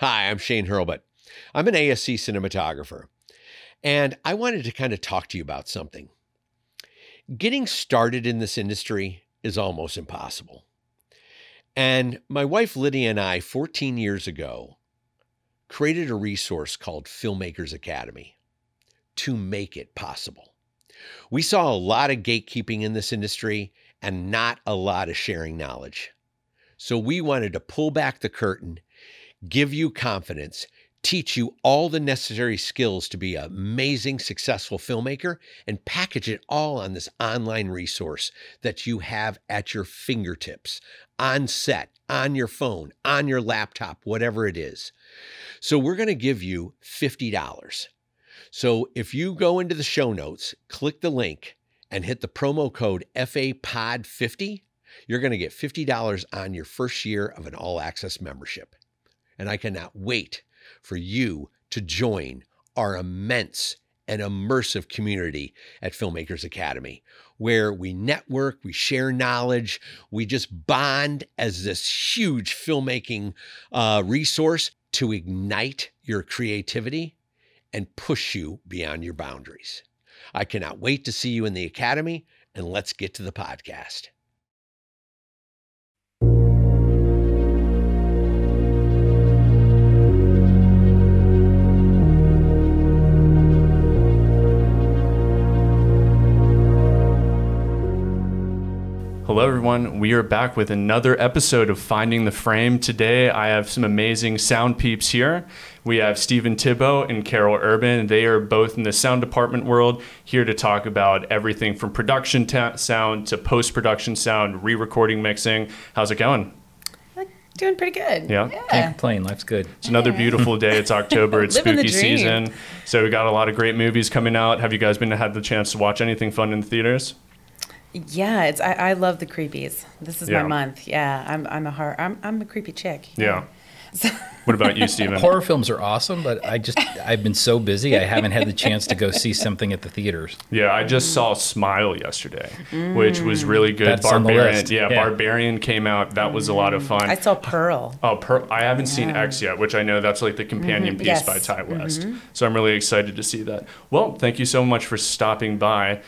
Hi, I'm Shane Hurlbut. I'm an ASC cinematographer, and I wanted to kind of talk to you about something. Getting started in this industry is almost impossible. And my wife Lydia and I, 14 years ago, created a resource called Filmmakers Academy to make it possible. We saw a lot of gatekeeping in this industry and not a lot of sharing knowledge. So we wanted to pull back the curtain, give you confidence, teach you all the necessary skills to be an amazing, successful filmmaker, and package it all on this online resource that you have at your fingertips, on set, on your phone, on your laptop, whatever it is. So we're going to give you $50. So if you go into the show notes, click the link, and hit the promo code FAPOD50, you're going to get $50 on your first year of an all access membership. And I cannot wait for you to join our immense and immersive community at Filmmakers Academy, where we network, we share knowledge, we just bond as this huge filmmaking uh, resource to ignite your creativity and push you beyond your boundaries. I cannot wait to see you in the Academy, and let's get to the podcast. Hello, everyone. We are back with another episode of Finding the Frame. Today, I have some amazing sound peeps here. We have Stephen Tibbo and Karol Urban. They are both in the sound department world, here to talk about everything from production ta- sound to post production sound, re recording mixing. How's it going? Doing pretty good. Yeah. Can't complain. Life's good. It's another beautiful day. It's October. It's spooky season. So we got a lot of great movies coming out. Have you guys been had the chance to watch anything fun in the theaters? Yeah, it's I, I love the creepies. This is Yeah. my month. Yeah, I'm I'm a hard I'm I'm a creepy chick. Yeah. So, What about you, Stephen? Horror films are awesome, but I just I've been so busy I haven't had the chance to go see something at the theaters. Yeah, I just saw Smile yesterday, which was mm. really good. That's on the Barbarian, list. Yeah, Yeah. Barbarian came out. That was a lot of fun. I saw Pearl. Oh, per- I haven't seen X yet, which I know that's like the companion mm-hmm. piece Yes. by Ti West. Mm-hmm. So I'm really excited to see that. Well, thank you so much for stopping by.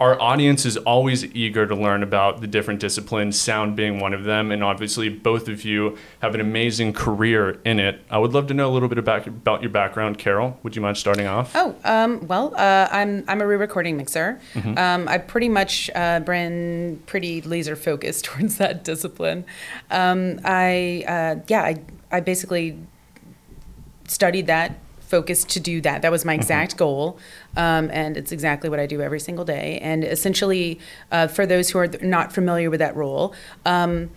Our audience is always eager to learn about the different disciplines, sound being one of them, and obviously both of you have an amazing career in it. I would love to know a little bit about, about your background, Karol. Would you mind starting off? Oh, um, well, uh, I'm I'm a re-recording mixer. Um, I pretty much uh, been pretty laser focused towards that discipline. Um, I uh, yeah, I I basically studied that, focused to do that. That was my exact goal, um, and it's exactly what I do every single day. And essentially, uh, for those who are not familiar with that role, um,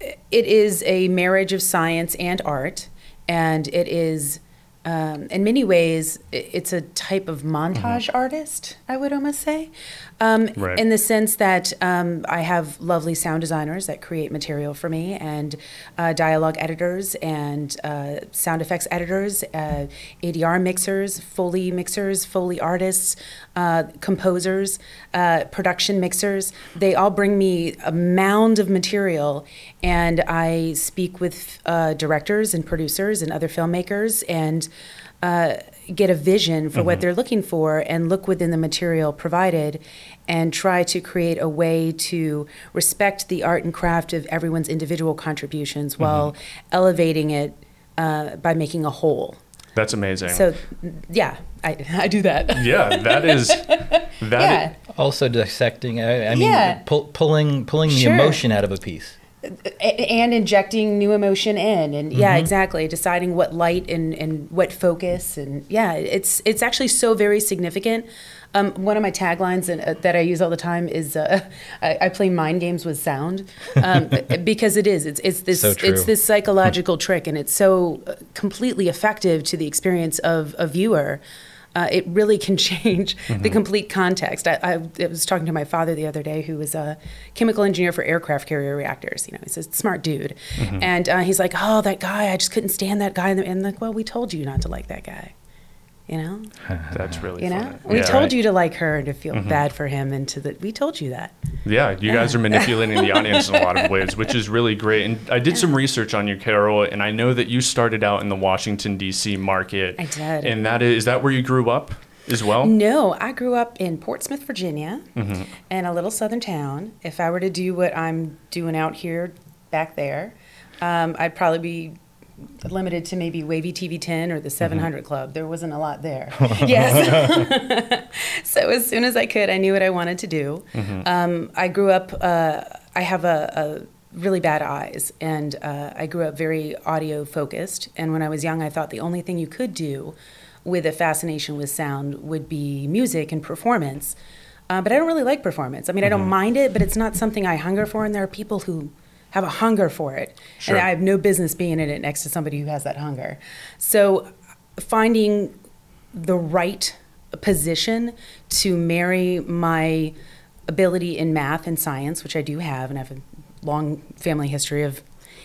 it is a marriage of science and art, and it is. Um, in many ways, it's a type of montage artist, I would almost say, um, Right. in the sense that um, I have lovely sound designers that create material for me, and uh, dialogue editors, and uh, sound effects editors, uh, ADR mixers, Foley mixers, Foley artists, uh, composers, uh, production mixers. They all bring me a mound of material, and I speak with uh, directors and producers and other filmmakers and uh, get a vision for what they're looking for and look within the material provided and try to create a way to respect the art and craft of everyone's individual contributions while elevating it uh, by making a whole. That's amazing. So, yeah, I, I do that. yeah, that is that. yeah. Also dissecting. I, I mean, Yeah. pull, pulling pulling the emotion out of a piece. And injecting new emotion in and yeah Mm-hmm. exactly deciding what light and, and what focus and yeah it's it's actually so very significant um, one of my taglines and, uh, that I use all the time is uh, I, I play mind games with sound um, because it is it's it's this so it's this psychological trick and it's so uh, completely effective to the experience of a viewer uh, it really can change the complete context. I, I, I was talking to my father the other day, who was a chemical engineer for aircraft carrier reactors. You know, he's a smart dude, and uh, he's like, "Oh, that guy! I just couldn't stand that guy." And I'm like, "Well, we told you not to like that guy." You know, That's really you know. funny. We Yeah, told right. you to like her and to feel bad for him, and to the, we told you that. Yeah, you guys are manipulating the audience in a lot of ways, which is really great. And I did some research on you, Karol, and I know that you started out in the Washington D.C. market. I did. And that is, is that where you grew up as well? No, I grew up in Portsmouth, Virginia, Mm-hmm. in a little southern town. If I were to do what I'm doing out here, back there, um, I'd probably be limited to maybe Wavy TV 10 or the 700 Club. There wasn't a lot there. yes. so as soon as I could, I knew what I wanted to do. Um, I grew up. Uh, I have a, a really bad eyes, and uh, I grew up very audio focused. And when I was young, I thought the only thing you could do with a fascination with sound would be music and performance. Uh, but I don't really like performance. I mean, I don't mind it, but it's not something I hunger for. And there are people who have a hunger for it, Sure. and I have no business being in it next to somebody who has that hunger. So, finding the right position to marry my ability in math and science, which I do have, and I have a long family history of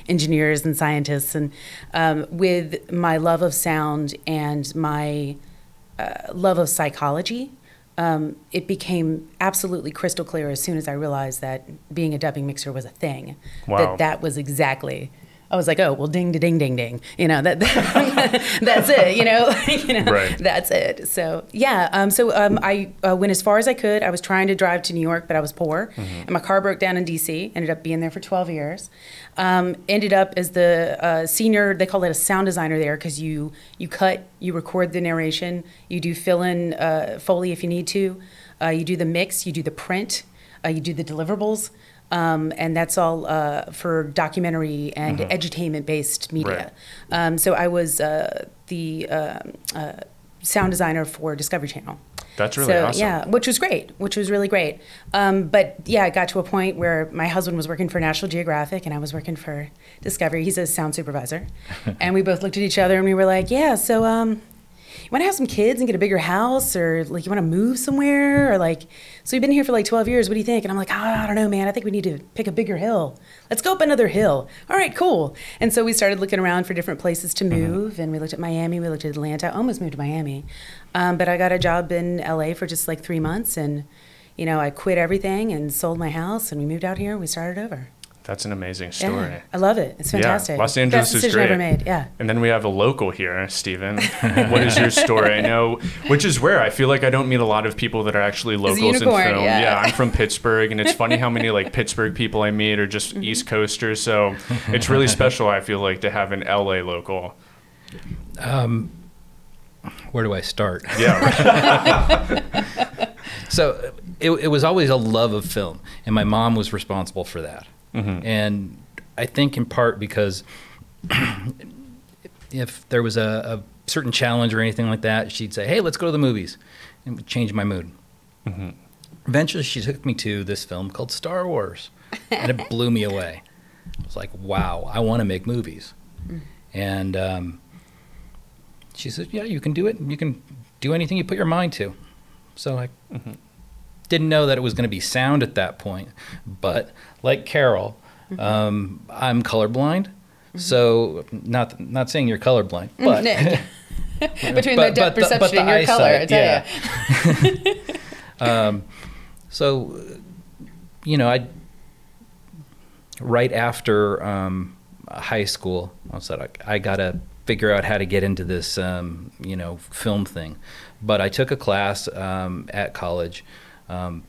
engineers and scientists, and um, with my love of sound and my uh, love of psychology, um, it became absolutely crystal clear as soon as I realized that being a dubbing mixer was a thing. Wow. That that was exactly. I was like, oh well, ding, ding, ding, ding. You know that, that's it. You know, you know, Right. that's it. So yeah. Um, so um, I uh, went as far as I could. I was trying to drive to New York, but I was poor, and my car broke down in D.C. Ended up being there for 12 years. Um, ended up as the uh, senior. They call it a sound designer there because you you cut, you record the narration, you do fill in uh, foley if you need to, uh, you do the mix, you do the print, uh, you do the deliverables. Um, and that's all uh, for documentary and edutainment based media. Um, so I was uh, the um uh, sound designer for Discovery Channel. That's really so, awesome. Yeah, which was great, which was really great. Um, but yeah, it got to a point where my husband was working for National Geographic and I was working for Discovery. He's a sound supervisor. and we both looked at each other and we were like, yeah, so um, you want to have some kids and get a bigger house or like you want to move somewhere or like, so we've been here for like 12 years. What do you think? And I'm like, oh, I don't know, man. I think we need to pick a bigger hill. Let's go up another hill. All right, cool. And so we started looking around for different places to move and we looked at Miami, we looked at Atlanta. I almost moved to Miami. Um, but I got a job in LA for just like three months and, you know, I quit everything and sold my house and we moved out here and we started over. That's an amazing story. Yeah, I love it. It's fantastic. Yeah, Los Angeles Best is decision great. ever made. Yeah. And then we have a local here, Stephen. what is your story? I know, which is rare. I feel like I don't meet a lot of people that are actually locals in unicorn, film. yeah. I'm from Pittsburgh, and it's funny how many like Pittsburgh people I meet are just Mm-hmm. East Coasters. So it's really special. I feel like to have an LA local. Um, Where do I start? Yeah, So it, it was always a love of film, and my mom was responsible for that. Mm-hmm. And I think in part because if there was a, a certain challenge or anything like that, she'd say, "Hey, let's go to the movies," and it would change my mood. Mm-hmm. Eventually, she took me to this film called Star Wars, and it blew me away. I was like, "Wow, I want to make movies," mm. and um, she said, "Yeah, you can do it. You can do anything you put your mind to." So I mm-hmm. Didn't know that it was going to be sound at that point, but like Karol, um, I'm colorblind. So not not saying you're colorblind, but Between But- the depth but the- but perception and the your color, I tell yeah. you. so you know, I right after um, high school, I said I, I got to figure out how to get into this, um, you know, film thing. But I took a class um, at college, um,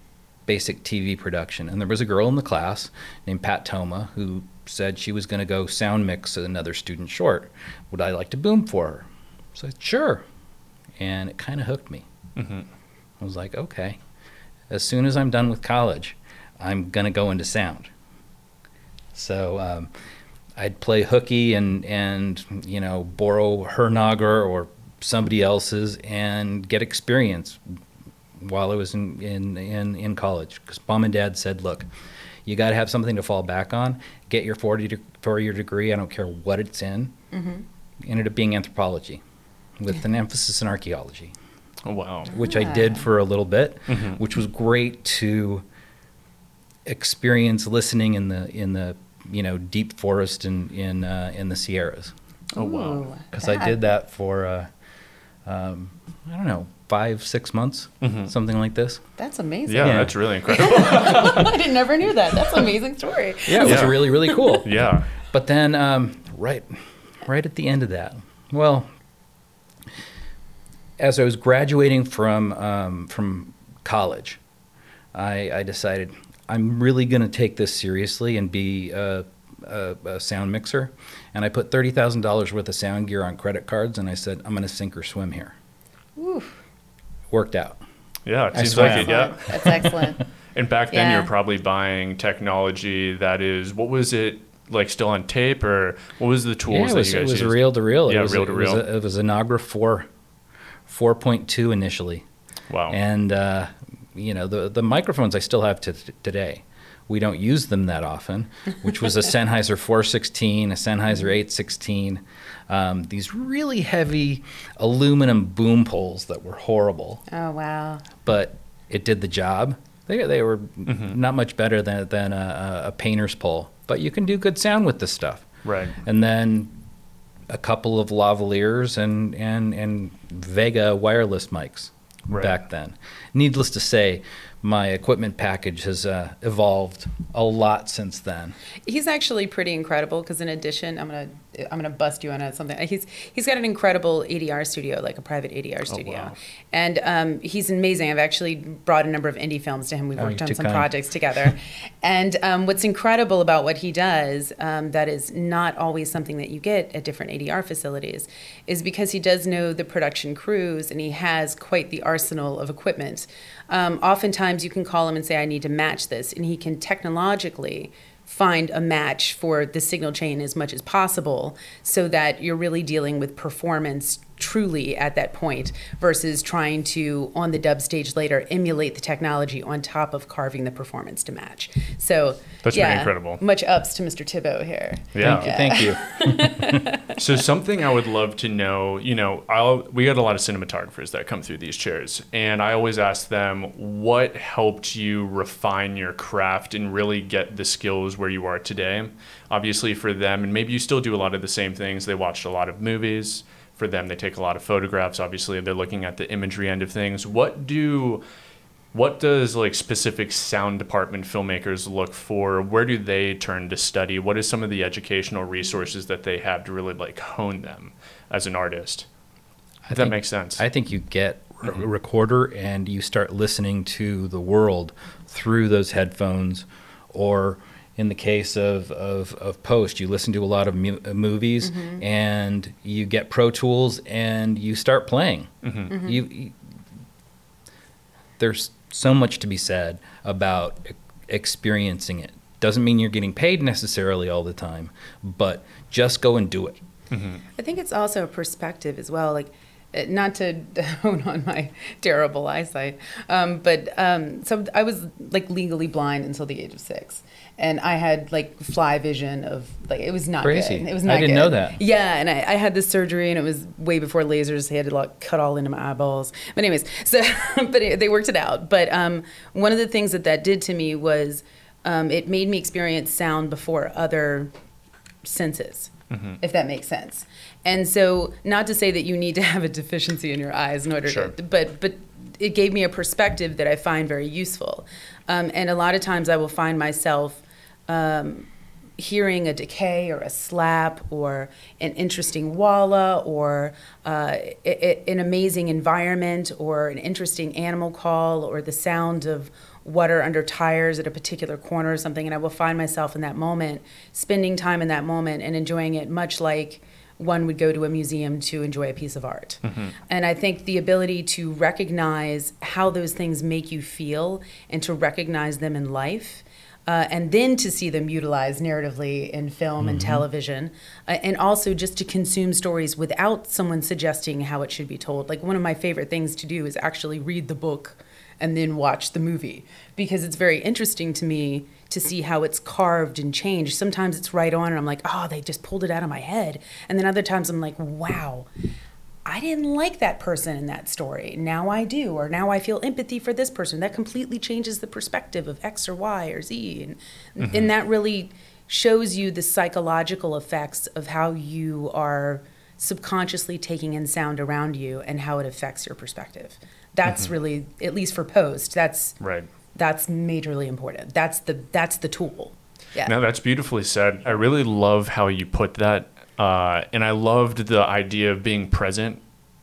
basic TV production, and there was a girl in the class named Pat Toma who said she was going to go sound mix another student short. Would I like to boom for her? So I said, sure, and it kind of hooked me. I was like, okay, as soon as I'm done with college, I'm gonna go into sound. So um, I'd play hooky and and you know borrow her Nagra or somebody else's and get experience while I was in in in, in college. Because mom and dad said, look, you got to have something to fall back on. Get your 40 de- four year degree. I don't care what it's in. Ended up being anthropology, with an emphasis in archaeology Oh, wow. which I did for a little bit, which was great to experience listening in the in the you know deep forest in in uh, in the Sierras Oh, wow. Because I did that for uh, um, I don't know, five, six months, something like this. That's amazing. Yeah, Yeah. that's really incredible. I didn't never knew that. That's an amazing story. Yeah, it was really, really cool. yeah. But then, um, right, right at the end of that, well, as I was graduating from um, from college, I, I decided I'm really going to take this seriously and be a, a, a sound mixer. And I put thirty thousand dollars worth of sound gear on credit cards, and I said I'm going to sink or swim here. Worked out. Yeah, it I seems like it. Yeah. That's excellent. And back then, Yeah. you're probably buying technology that is, what was it, like still on tape, or what was the tools Yeah, it that was, you it was used? reel to reel. Yeah, it was, reel to reel. It was a Nagra four, four point two initially. Wow. And uh, you know the the microphones I still have to today. We don't use them that often, which was a Sennheiser 416, a Sennheiser 816. Um, these really heavy aluminum boom poles that were horrible, Oh wow. but it did the job. They, they were not much better than, than a, a painter's pole, but you can do good sound with this stuff. right. And then a couple of lavaliers and, and, and Vega wireless mics Right. back then. Needless to say, my equipment package has uh, evolved a lot since then. He's actually pretty incredible because in addition, I'm gonna I'm gonna bust you on something. He's he's got an incredible ADR studio, like a private ADR studio, wow. and um, he's amazing. I've actually brought a number of indie films to him. We've Oh, worked on some kind. projects together, and um, what's incredible about what he does um, that is not always something that you get at different ADR facilities is because he does know the production crews and he has quite the arsenal of equipment. Um, oftentimes, you can call him and say, "I need to match this," and he can technologically find a match for the signal chain as much as possible so that you're really dealing with performance truly at that point versus trying to on the dub stage later emulate the technology on top of carving the performance to match so That's pretty yeah, incredible. much ups to mr Tibbo here Yeah. Thank you. Thank you. So something I would love to know, you know, I'll we got a lot of cinematographers that come through these chairs, and I always ask them what helped you refine your craft and really get the skills where you are today. Obviously, for them, and maybe you still do a lot of the same things. They watched a lot of movies. For them, they take a lot of photographs. Obviously, they're looking at the imagery end of things. What do what does like specific sound department filmmakers look for? Where do they turn to study? What is some of the educational resources that they have to really like hone them as an artist? If that think- makes sense? I think you get a mm-hmm. recorder and you start listening to the world through those headphones, or in the case of, of, of post, you listen to a lot of mu- uh, movies and you get Pro Tools and you start playing. You, you, there's so much to be said about e- experiencing it. Doesn't mean you're getting paid necessarily all the time, but just go and do it. I think it's also a perspective as well. Like, uh, not to hone on my terrible eyesight, um, but um, so I was like legally blind until the age of six, and I had like fly vision of like it was not Crazy. good. It was not. I didn't good. know that. Yeah, and I, I had this surgery, and it was way before lasers. They had to like cut all into my eyeballs. But anyways, so but it, they worked it out. But um, one of the things that that did to me was um, it made me experience sound before other senses, if that makes sense. And so, not to say that you need to have a deficiency in your eyes in order Sure. to, but but it gave me a perspective that I find very useful. Um, and a lot of times, I will find myself. Um, hearing a decay or a slap or an interesting walla or uh, i- i- an amazing environment or an interesting animal call or the sound of water under tires at a particular corner or something and i will find myself in that moment spending time in that moment and enjoying it much like one would go to a museum to enjoy a piece of art. And I think the ability to recognize how those things make you feel and to recognize them in life uh, and then to see them utilized narratively in film and television, uh, and also just to consume stories without someone suggesting how it should be told. Like one of my favorite things to do is actually read the book and then watch the movie because it's very interesting to me to see how it's carved and changed. Sometimes it's right on, and I'm like, oh, they just pulled it out of my head, and then other times I'm like, wow. I didn't like that person in that story. Now I do, or now I feel empathy for this person. That completely changes the perspective of X or Y or Z, and mm-hmm. and that really shows you the psychological effects of how you are subconsciously taking in sound around you and how it affects your perspective. That's mm-hmm. really, at least for post, that's Right. that's majorly important. That's the that's the tool. Yeah. Now that's beautifully said. I really love how you put that. Uh, and I loved the idea of being present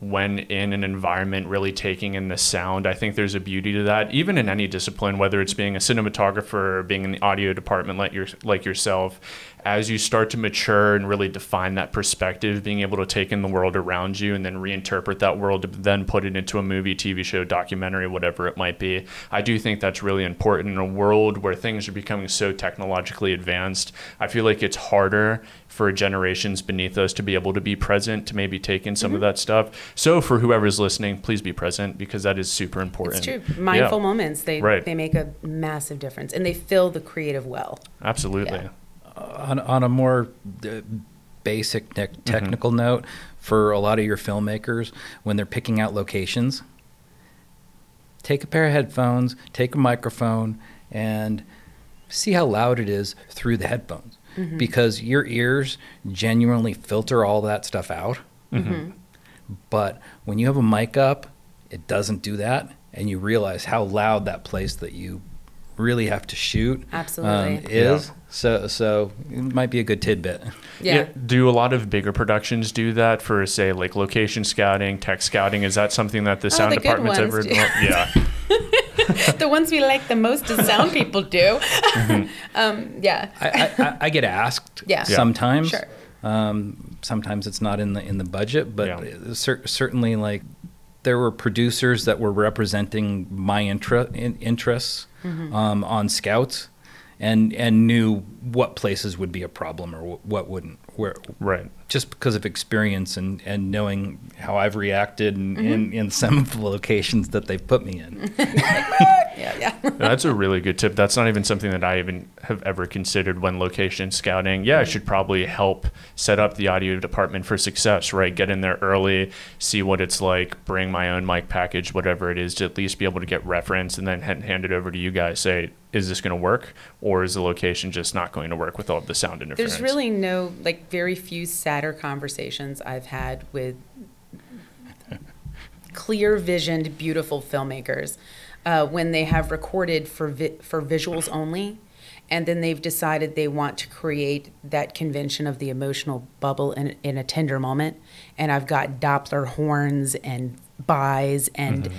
when in an environment, really taking in the sound. I think there's a beauty to that, even in any discipline, whether it's being a cinematographer or being in the audio department like, your, like yourself. As you start to mature and really define that perspective, being able to take in the world around you and then reinterpret that world to then put it into a movie, TV show, documentary, whatever it might be. I do think that's really important in a world where things are becoming so technologically advanced. I feel like it's harder for generations beneath us to be able to be present to maybe take in some Mm-hmm. of that stuff. So for whoever's listening, please be present because that is super important. It's true. Mindful Yeah, moments, they Right. they make a massive difference and they fill the creative well. Absolutely. Yeah. On, on a more uh, basic tech technical note, for a lot of your filmmakers, when they're picking out locations, take a pair of headphones, take a microphone, and see how loud it is through the headphones. Because your ears genuinely filter all that stuff out. But when you have a mic up, it doesn't do that. And you realize how loud that place that you really have to shoot um, Absolutely. is. Yeah. So, so it might be a good tidbit. Yeah. Do a lot of bigger productions do that for, say, like location scouting, tech scouting? Is that something that the sound Oh, the good department's ones ever? do. Yeah. the ones we like the most as sound people do. um, yeah. I, I, I- I get asked Yeah. Yeah. sometimes. Sure. Um, sometimes it's not in the in the budget, but Yeah. cer- certainly like there were producers that were representing my intra- in, interests Mm-hmm. um, on scouts, and and knew what places would be a problem or what wouldn't. Where Right. just because of experience and, and knowing how I've reacted in, Mm-hmm. in, in some of the locations that they've put me in. Yeah. Yeah. That's a really good tip. That's not even something that I even have ever considered when location scouting. Yeah, I mm. should probably help set up the audio department for success, right? Get in there early, see what it's like, bring my own mic package, whatever it is, to at least be able to get reference and then hand hand it over to you guys. Say, is this going to work? Or is the location just not going to work with all of the sound interference? There's really no, like, very few sadder conversations I've had with clear visioned, beautiful filmmakers uh, when they have recorded for, vi- for visuals only. And then they've decided they want to create that convention of the emotional bubble in, in a tender moment. And I've got Doppler horns and buys and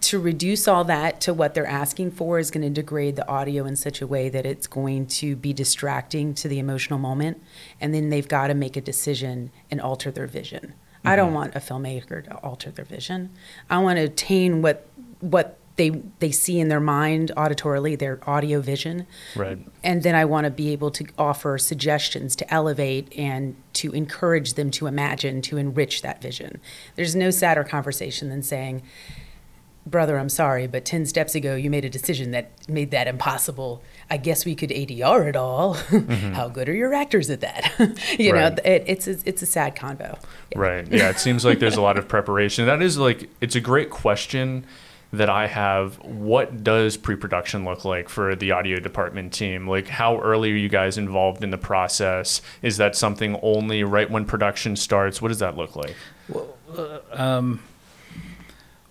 to reduce all that to what they're asking for is going to degrade the audio in such a way that it's going to be distracting to the emotional moment and then they've got to make a decision and alter their vision i don't want a filmmaker to alter their vision i want to attain what what they they see in their mind auditorily their audio vision Right. and then I want to be able to offer suggestions to elevate and to encourage them to imagine, to enrich that vision. There's no sadder conversation than saying, Brother, I'm sorry, but 10 steps ago you made a decision that made that impossible. I guess we could ADR it all. Mm-hmm. How good are your actors at that? you Right. know, it, it's, a, it's a sad convo. Right. Yeah. It seems like there's a lot of preparation. That is like, it's a great question that I have. What does pre production look like for the audio department team? Like, how early are you guys involved in the process? Is that something only right when production starts? What does that look like? Well,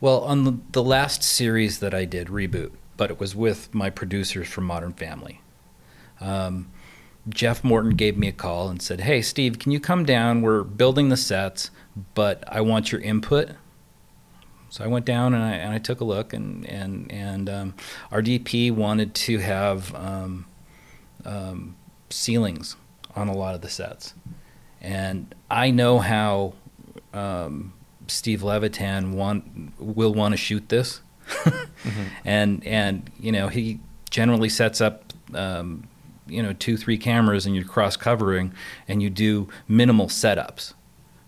well, on the, the last series that I did, Reboot, but it was with my producers from Modern Family. Um, Jeff Morton gave me a call and said, Hey, Steve, can you come down? We're building the sets, but I want your input. So I went down and I, and I took a look, and, and, and um, our DP wanted to have um, um, ceilings on a lot of the sets. And I know how um, Steve Levitan want will want to shoot this, and and you know he generally sets up um, you know two three cameras and you're cross covering and you do minimal setups,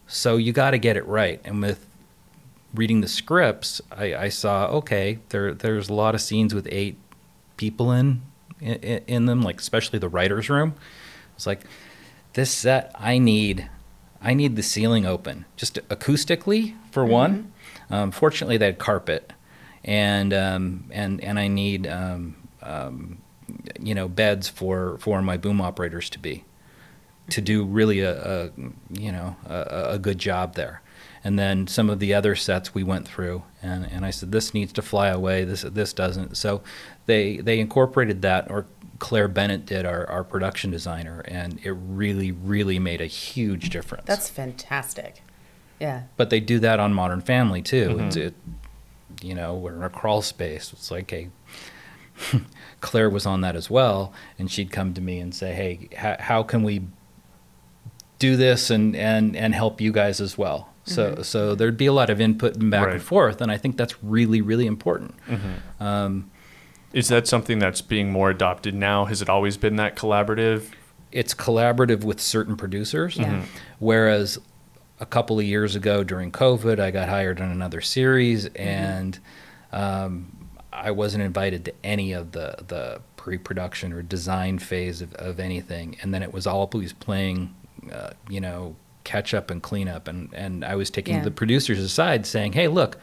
so you got to get it right. And with reading the scripts, I, I saw okay there there's a lot of scenes with eight people in in, in them, like especially the writers' room. It's like this set I need I need the ceiling open, just acoustically for one. Um, fortunately, they had carpet, and um, and and I need um, um, you know beds for for my boom operators to be. to do really a, a you know a, a good job there. And then some of the other sets we went through, and, and I said this needs to fly away. This this doesn't. So they they incorporated that, or Claire Bennett did, our, our production designer, and it really really made a huge difference. That's fantastic. Yeah. but they do that on Modern Family too. Mm-hmm. It's, it, you know, we're in a crawl space. It's like, hey, Claire was on that as well, and she'd come to me and say, hey, how, how can we do this and, and, and help you guys as well? So, so there'd be a lot of input and back Right. and forth, and I think that's really, really important. Um, Is that something that's being more adopted now? Has it always been that collaborative? it's collaborative with certain producers. Yeah. Whereas a couple of years ago during COVID, I got hired on another series and um, I wasn't invited to any of the, the pre production or design phase of, of anything. And then it was always playing, uh, you know, catch up and clean up. And, and I was taking Yeah. the producers aside saying, hey, look,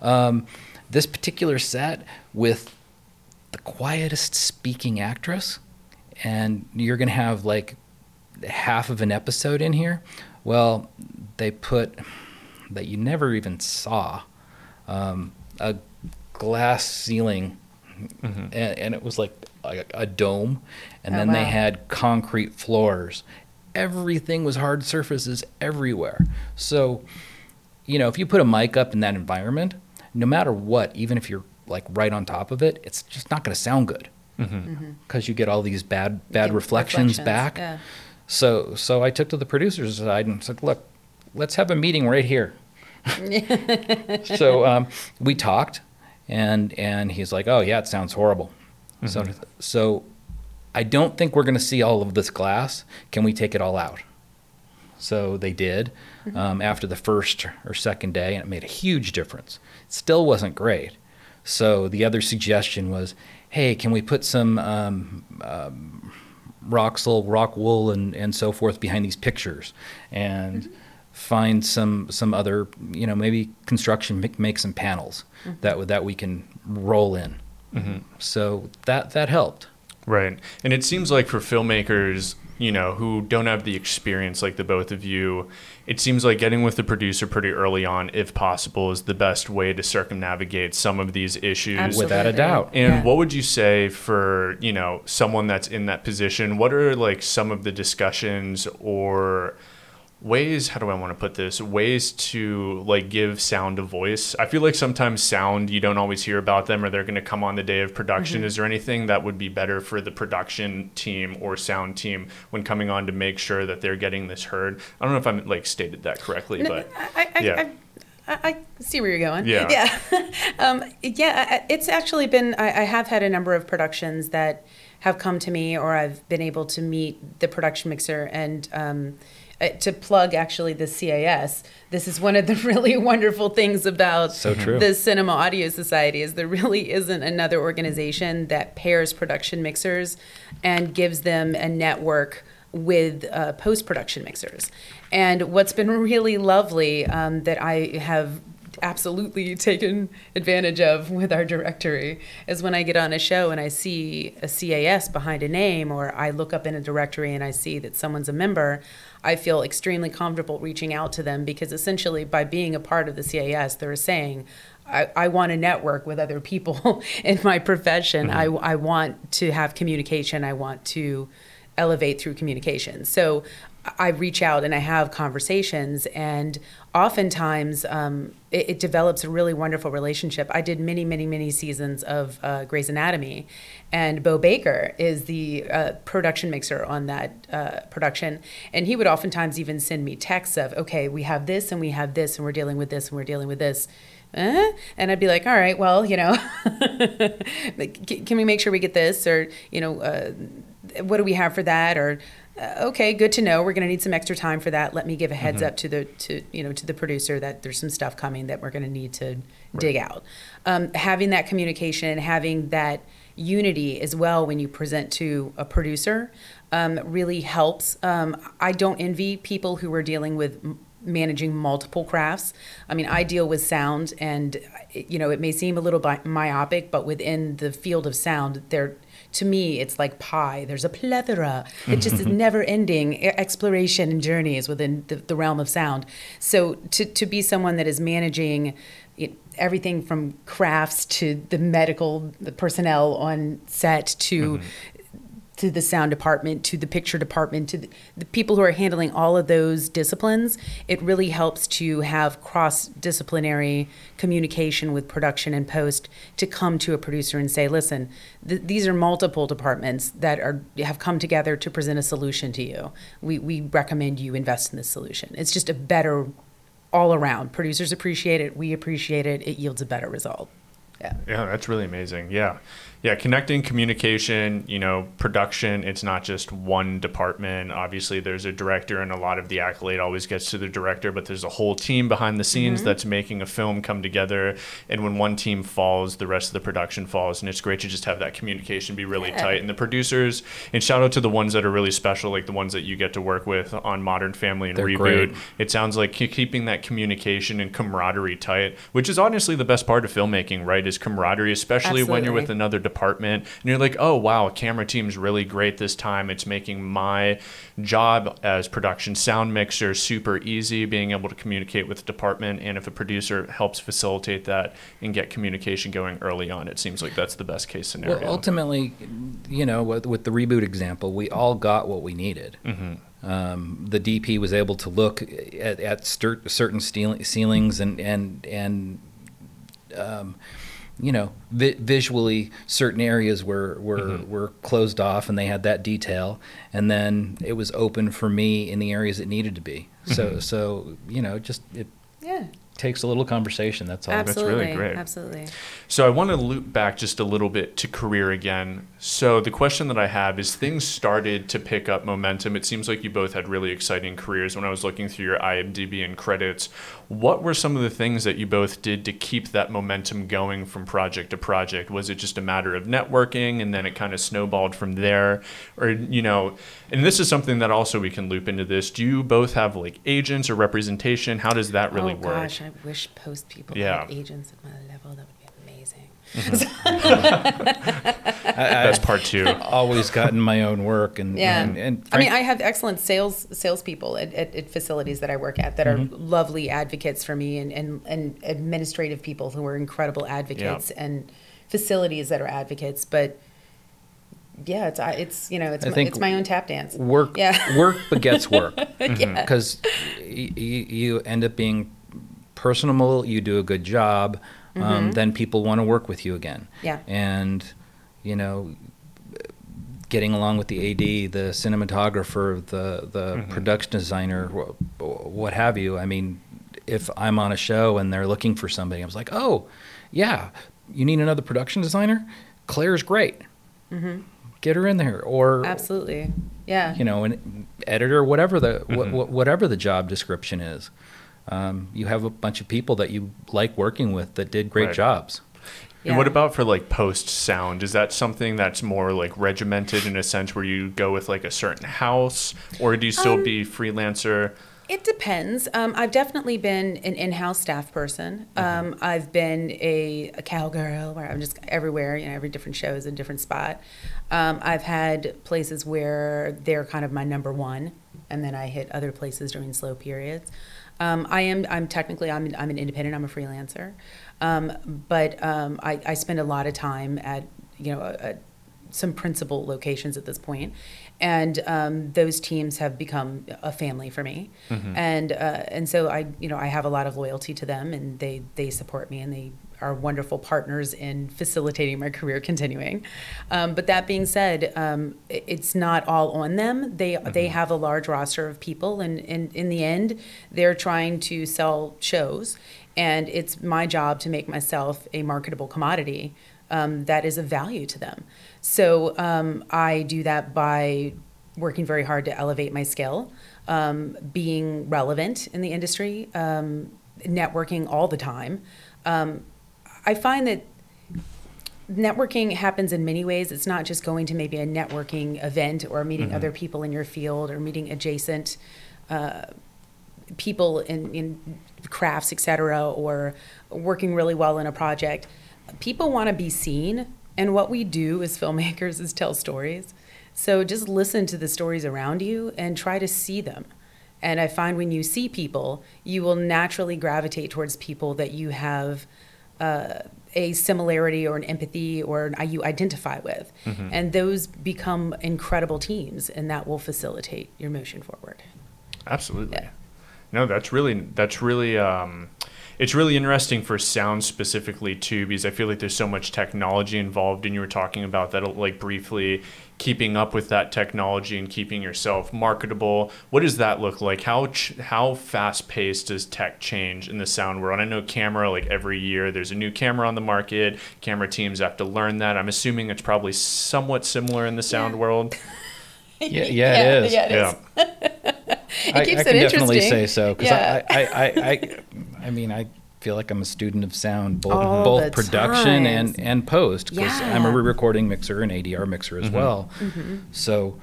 um, this particular set with the quietest speaking actress, and you're going to have like half of an episode in here. Well, they put that you never even saw um, a glass ceiling, and, and it was like a, a dome, and Oh, then they had concrete floors. Everything was hard surfaces everywhere. So, you know, if you put a mic up in that environment, no matter what, even if you're like right on top of it, it's just not going to sound good mm-hmm. mm-hmm. because you get all these bad bad reflections, reflections, back. yeah. So so I took to the producers side and said, look, let's have a meeting right here. so um, we talked, and and he's like, oh yeah, it sounds horrible. Mm-hmm. So so I don't think we're going to see all of this glass. Can we take it all out? So they did um, after the first or second day, and it made a huge difference. It still wasn't great. So the other suggestion was, hey, can we put some um, um, Roxul, rock wool, and, and so forth behind these pictures, and find some some other, you know, maybe construction make, make some panels that would that we can roll in. So that that helped. Right. And it seems like for filmmakers, you know, who don't have the experience like the both of you, it seems like getting with the producer pretty early on, if possible, is the best way to circumnavigate some of these issues. Absolutely. Without a doubt. And Yeah. what would you say for, you know, someone that's in that position? What are like some of the discussions or ways, how do I want to put this? Ways to like give sound a voice. I feel like sometimes sound you don't always hear about them or they're going to come on the day of production. Mm-hmm. Is there anything that would be better for the production team or sound team when coming on to make sure that they're getting this heard? I don't know if I'm like stated that correctly, No, but I, I, yeah. I, I, see where you're going. Yeah. Yeah. um, yeah. It's actually been, I, I have had a number of productions that have come to me, or I've been able to meet the production mixer and um, to plug actually the CAS. This is one of the really wonderful things about So the Cinema Audio Society is there really isn't another organization that pairs production mixers and gives them a network with uh, post production mixers. And what's been really lovely um, that I have absolutely taken advantage of with our directory is when I get on a show and I see a CAS behind a name, or I look up in a directory and I see that someone's a member. I feel extremely comfortable reaching out to them because essentially, by being a part of the CAS, they're saying, I, I want to network with other people in my profession. I, I want to have communication. I want to elevate through communication. So I reach out and I have conversations, and oftentimes um, it, it develops a really wonderful relationship. I did many, many, many seasons of uh, Grey's Anatomy, and Bo Baker is the uh, production mixer on that uh, production, and he would oftentimes even send me texts of, "Okay, we have this, and we have this, and we're dealing with this, and we're dealing with this." Eh? And I'd be like, all right, well, you know, can we make sure we get this? Or, you know, uh, what do we have for that? Or, uh, okay, good to know. We're going to need some extra time for that. Let me give a heads up to the, to, you know, to the producer that there's some stuff coming that we're going to need to dig out. Um, having that communication, and having that unity as well when you present to a producer um, really helps. Um, I don't envy people who are dealing with m- managing multiple crafts. I mean, I deal with sound, and you know, it may seem a little bi- myopic, but within the field of sound, there to me, it's like pie. There's a plethora. It just is never ending exploration and journeys within the, the realm of sound. So to, to be someone that is managing everything from crafts to the medical the personnel on set to mm-hmm. to the sound department, to the picture department, to the, the people who are handling all of those disciplines, it really helps to have cross disciplinary communication with production and post to come to a producer and say, listen, th- these are multiple departments that are have come together to present a solution to you. We, we recommend you invest in this solution. It's just a better all around. Producers appreciate it, we appreciate it, it yields a better result. Yeah. Yeah, that's really amazing. Yeah. Yeah, connecting communication, you know, production, it's not just one department. Obviously, there's a director, and a lot of the accolade always gets to the director, but there's a whole team behind the scenes Mm-hmm. that's making a film come together. And when one team falls, the rest of the production falls. And it's great to just have that communication be really Yeah. tight. And the producers, and shout out to the ones that are really special, like the ones that you get to work with on Modern Family and They're Reboot. great. It sounds like keeping that communication and camaraderie tight, which is honestly the best part of filmmaking, right? Is camaraderie, especially when you're with another department and you're like, oh wow, a camera team's really great this time. It's making my job as production sound mixer super easy, being able to communicate with the department, and if a producer helps facilitate that and get communication going early on, it seems like that's the best case scenario. Well, ultimately, you know, with, with the reboot example, we all got what we needed. Um, the DP was able to look at, at cer- certain ceilings and and and um, you know, vi- visually, certain areas were were, mm-hmm. were closed off, and they had that detail. And then it was open for me in the areas it needed to be. So mm-hmm. so you know, just it Yeah. takes a little conversation. That's all. That's really great. Absolutely. So I want to loop back just a little bit to career again. So the question that I have is things started to pick up momentum. It seems like you both had really exciting careers when I was looking through your IMDb and credits. What were some of the things that you both did to keep that momentum going from project to project? Was it just a matter of networking and then it kind of snowballed from there? Or, you know, and this is something that also we can loop into this. Do you both have like agents or representation? How does that really oh work? gosh, I wish post people Yeah. had agents at my level. That would be amazing. That's part two. always gotten my own work and Yeah. and, and I mean, I have excellent sales salespeople at, at, at facilities that I work at that are Mm-hmm. lovely advocates for me and, and, and administrative people who are incredible advocates and facilities that are advocates. But yeah, it's, I- it's, you know, it's, I my, think it's my own tap dance. work Yeah. work begets work Yeah. because y- y- you end up being personable you do a good job um, then people want to work with you again Mm-hmm. Yeah. and you know getting along with the AD the cinematographer the the production designer wh- what have you I mean if I'm on a show and they're looking for somebody I was like oh yeah you need another production designer Claire's great get her in there or Mm-hmm. Absolutely. Yeah. you know, an editor, whatever the Mm-hmm. wha- whatever the job description is. Um, you have a bunch of people that you like working with that did great Right. jobs. And what about for like post sound? Is that something that's more like regimented in a sense where you go with like a certain house, or do you still Um, be freelancer? It depends. Um, I've definitely been an in-house staff person. Um, I've been a, a cowgirl where I'm just everywhere. You know, every different show is a different spot. Um, I've had places where they're kind of my number one, and then I hit other places during slow periods. Um, I am. I'm technically. I'm. I'm an independent. I'm a freelancer, um, but um, I, I spend a lot of time at you know at some principal locations at this point, and um, those teams have become a family for me, and uh, and so I you know I have a lot of loyalty to them, and they they support me, and they are wonderful partners in facilitating my career continuing. Um, but that being said, um, it's not all on them. They they have a large roster of people, and, and in the end, they're trying to sell shows, and it's my job to make myself a marketable commodity um, that is of value to them. So um, I do that by working very hard to elevate my skill, um, being relevant in the industry, um, networking all the time. Um, I find that networking happens in many ways. It's not just going to maybe a networking event or meeting other people in your field or meeting adjacent uh, people in, in crafts, etc., or working really well in a project, people want to be seen. And what we do as filmmakers is tell stories. So just listen to the stories around you and try to see them. And I find when you see people, you will naturally gravitate towards people that you have uh, a similarity or an empathy or an, you identify with. And those become incredible teams, and that will facilitate your motion forward. Absolutely. Yeah. No, that's really that's really um, it's really interesting for sound specifically too, because I feel like there's so much technology involved, and you were talking about that like briefly, keeping up with that technology and keeping yourself marketable. What does that look like? How ch- how fast paced does tech change in the sound world? I know camera like every year there's a new camera on the market. Camera teams have to learn that. I'm assuming it's probably somewhat similar in the sound world. Yeah, yeah, it is. Yeah, it is. Yeah. I, keeps I it can definitely say so because Yeah. I, I, I, I, I mean, I feel like I'm a student of sound, both, All both production times. and, and post, because I'm a re-recording mixer and ADR mixer as well. Mm-hmm. So,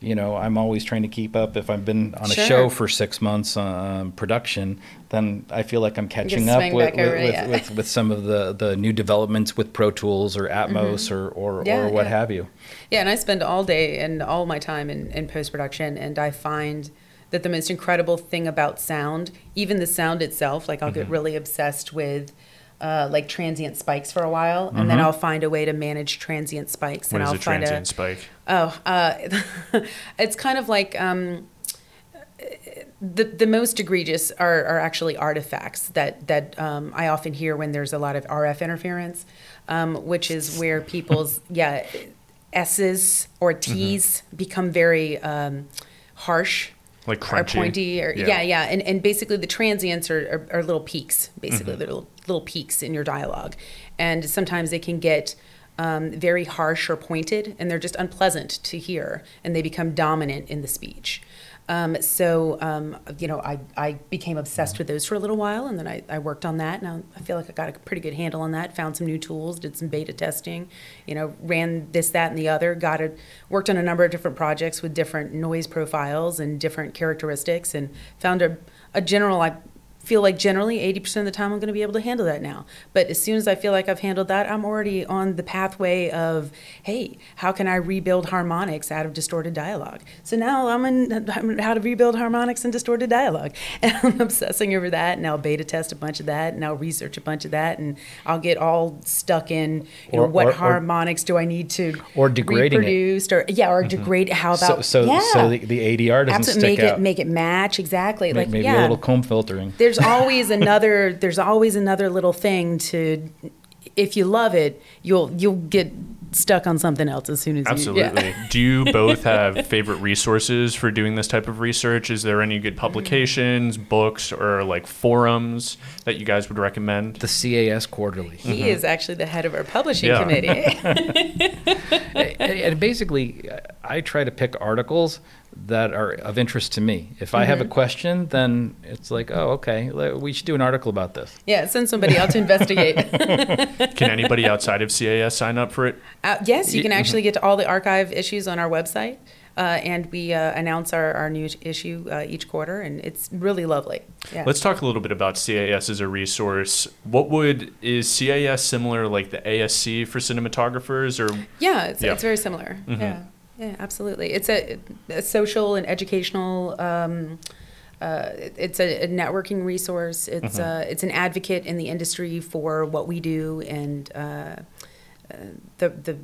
you know, I'm always trying to keep up. If I've been on a Sure. show for six months um, production, then I feel like I'm catching up with, with, over, with, yeah. with, with some of the, the new developments with Pro Tools or Atmos or, or, Mm-hmm. Yeah, or what yeah. have you. Yeah, and I spend all day and all my time in, in post production, and I find that the most incredible thing about sound, even the sound itself, like I'll get Mm-hmm. really obsessed with. Uh, like transient spikes for a while, and then I'll find a way to manage transient spikes, Mm-hmm. What and is I'll a find transient a spike? Oh, uh, it's kind of like um, the the most egregious are, are actually artifacts that that um, I often hear when there's a lot of RF interference, um, which is where people's yeah S's or T's become very um, harsh Like or crunchy. pointy or Yeah. yeah yeah, And, and basically the transients are, are, are little peaks basically they're little, little peaks in your dialogue and sometimes they can get um, very harsh or pointed and they're just unpleasant to hear and they become dominant in the speech um, so um, you know I, I became obsessed with those for a little while and then I, I worked on that. And I, I feel like I got a pretty good handle on that found some new tools did some beta testing you know ran this that and the other got it worked on a number of different projects with different noise profiles and different characteristics and found a, a general I feel like generally 80% of the time I'm going to be able to handle that now. But as soon as I feel like I've handled that, I'm already on the pathway of, hey, how can I rebuild harmonics out of distorted dialogue? So now I'm in I'm how to rebuild harmonics and distorted dialogue. And I'm obsessing over that, and I'll beta test a bunch of that, and I'll research a bunch of that, and I'll get all stuck in, you know, what or- or- harmonics do I need to Or degrading it. or yeah, or mm-hmm. degrade, how about, so, yeah. so the, the ADR doesn't Absolutely, stick make out. it make it match exactly. Like maybe yeah, a little comb filtering. there's always another there's always another little thing to if you love it you'll you'll get stuck on something else as soon as Absolutely. you yeah. Do you both have favorite resources for doing this type of research? Is there any good mm-hmm. publications, books, or like forums that you guys would recommend? The CAS Quarterly. he mm-hmm. is actually the head of our publishing Yeah. committee and, and basically, I try to pick articles that are of interest to me. If I have Mm-hmm. a question, then it's like, oh, okay, we should do an article about this. yeah send somebody out to investigate Can anybody outside of CAS sign up for it? uh, yes you can actually get to all the archive issues on our website uh, and we uh, announce our, our new issue uh, each quarter and it's really lovely yeah Let's talk a little bit about CAS as a resource. What would is CAS similar like the ASC for cinematographers or Yeah, it's, Yeah. Mm-hmm. it's very similar. Yeah, yeah, absolutely. It's a, a social and educational. Um, uh, it's a, a networking resource. It's Mm-hmm. uh, it's an advocate in the industry for what we do, and uh, uh, the the.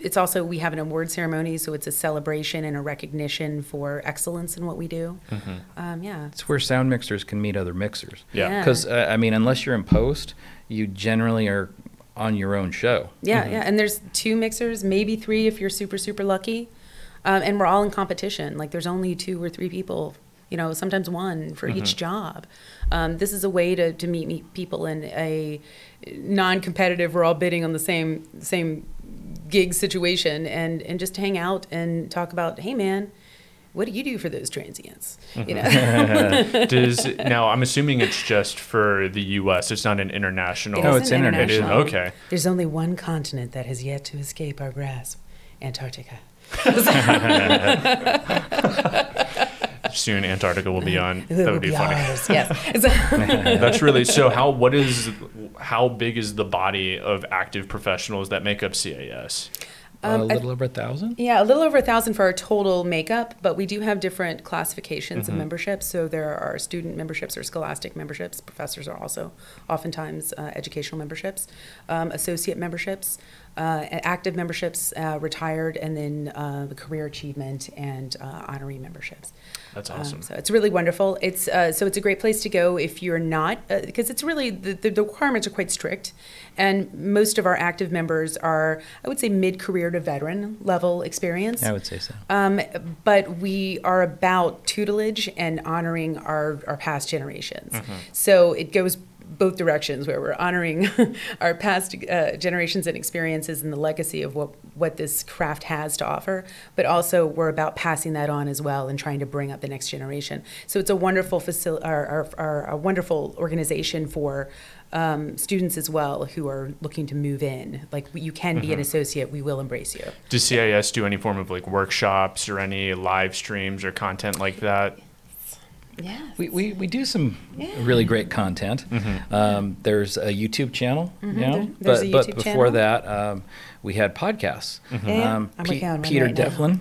It's also we have an award ceremony, so it's a celebration and a recognition for excellence in what we do. Mm-hmm. Um, yeah, It's where sound mixers can meet other mixers. Yeah. Yeah. Because, uh, I mean, unless you're in post, you generally are on your own show. Yeah, yeah, and there's two mixers, maybe three if you're super super lucky, um, and we're all in competition. Like there's only two or three people, you know, sometimes one for each job. Um, this is a way to to meet, meet people in a non-competitive. We're all bidding on the same same gig situation, and and just hang out and talk about, hey man. What do you do for those transients? You mm-hmm. know, does now I'm assuming it's just for the US. It's not an international It No, Oh, it's an international. It is okay. There's only one continent that has yet to escape our grasp: Antarctica. Soon Antarctica will be on. It that would would be be funny. ours, yes. That's really so. How what is how big is the body of active professionals that make up CAS? Um, a little over a thousand. Yeah, a little over a thousand for our total makeup, but we do have different classifications of memberships. So there are student memberships or scholastic memberships. Professors are also oftentimes uh, educational memberships, um, associate memberships, uh, active memberships, uh, retired, and then uh, the career achievement and uh, honorary memberships. That's Um, awesome. so it's really wonderful. It's uh, so it's a great place to go if you're not because it's really the, the requirements are quite strict, and most of our active members are I would say mid-career to veteran level experience. I would say so. Um, but we are about tutelage and honoring our, our past generations. So it goes both directions where we're honoring our past uh, generations and experiences and the legacy of what, what this craft has to offer, but also we're about passing that on as well and trying to bring up the next generation. So it's a wonderful facility, our, our, our, a wonderful organization for um, students as well who are looking to move in. Like you can be an associate, we will embrace you. Does CAS do any form of like workshops or any live streams or content like that? Yeah. We, we, we do some really great content. Um, there's a YouTube channel, you know, Mm-hmm. there- there's but, a but before channel. that, um, we had podcasts. Yeah, Um, I'm Pe- working on Peter right now. Devlin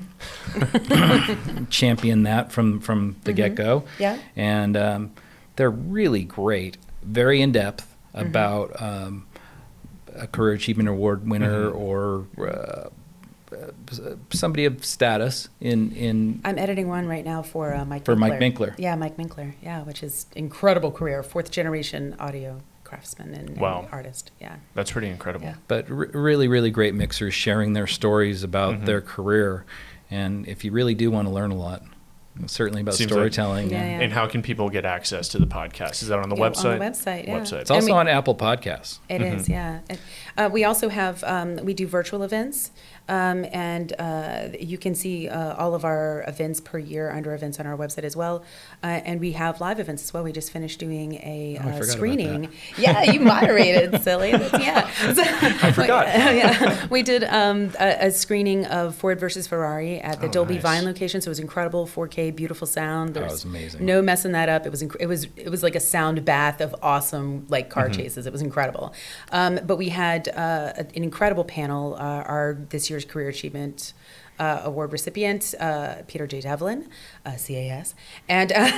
championed that from, from the get go. Mm-hmm. Yeah. And um, they're really great, very in depth Mm-hmm. about um, a Career Achievement Award winner or uh, uh, somebody of status in, in I'm editing one right now for uh, Mike. For Mike Minkler. Minkler. Yeah, Mike Minkler. Yeah, which is incredible career, fourth generation audio craftsman and, and artist. Yeah. That's pretty incredible. Yeah. but r- really, really great mixers sharing their stories about Mm-hmm. their career. And if you really do want to learn a lot, certainly about Seems like- storytelling. Yeah, and- yeah. And how can people get access to the podcast? Is that on the Yeah, on the website? website, yeah. Website. It's also And we- on Apple Podcasts. It is, yeah. And, uh, we also have um, we do virtual events, um, and uh, you can see uh, all of our events per year under events on our website as well. Uh, and we have live events as well. We just finished doing a Oh, uh, screening. Yeah, you moderated, silly. That's, yeah, I forgot. yeah, we did um, a, a screening of Ford versus Ferrari at the Oh, Dolby nice. Vine location. So it was incredible, 4K, beautiful sound. It There's was amazing. No messing that up. It was inc- it was it was like a sound bath of awesome like car Mm-hmm. chases. It was incredible. Um, but we had uh, an incredible panel. Uh, our this year's Career Achievement. Uh, award recipient uh, Peter J. Devlin, uh, CAS, and uh,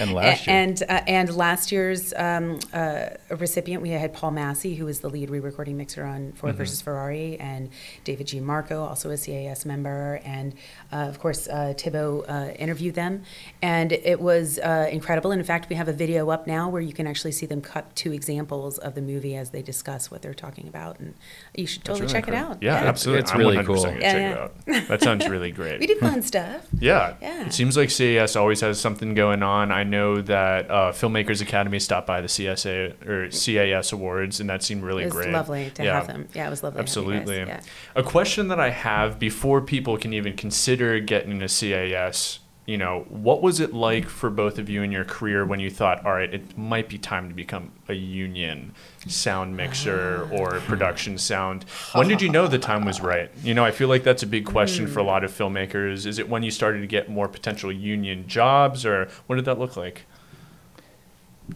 And last year. and uh, and last year's um, uh, recipient we had Paul Massey, who was the lead re-recording mixer on Mm-hmm. Ford versus Ferrari, and David Giammarco, also a CAS member, and uh, of course uh, Tibbo uh, interviewed them, and it was uh, incredible. And in fact, we have a video up now where you can actually see them cut two examples of the movie as they discuss what they're talking about, and you should totally really check it out. Yeah, It's- absolutely. it's I'm really cool. Yeah, check yeah. it out. That sounds really great. We did fun stuff. Yeah. Yeah. It seems like CAS always has something going on. I know that uh, Filmmakers Academy stopped by the CSA or CAS Awards, and that seemed really great. It was great. lovely to Yeah. have them. Yeah, it was lovely. to have you guys. Absolutely. Yeah. A question that I have before people can even consider getting a CAS, you know, what was it like for both of you in your career when you thought, all right, it might be time to become a union sound mixer or production sound? When did you know the time was right? You know, I feel like that's a big question for a lot of filmmakers. Is it when you started to get more potential union jobs, or what did that look like?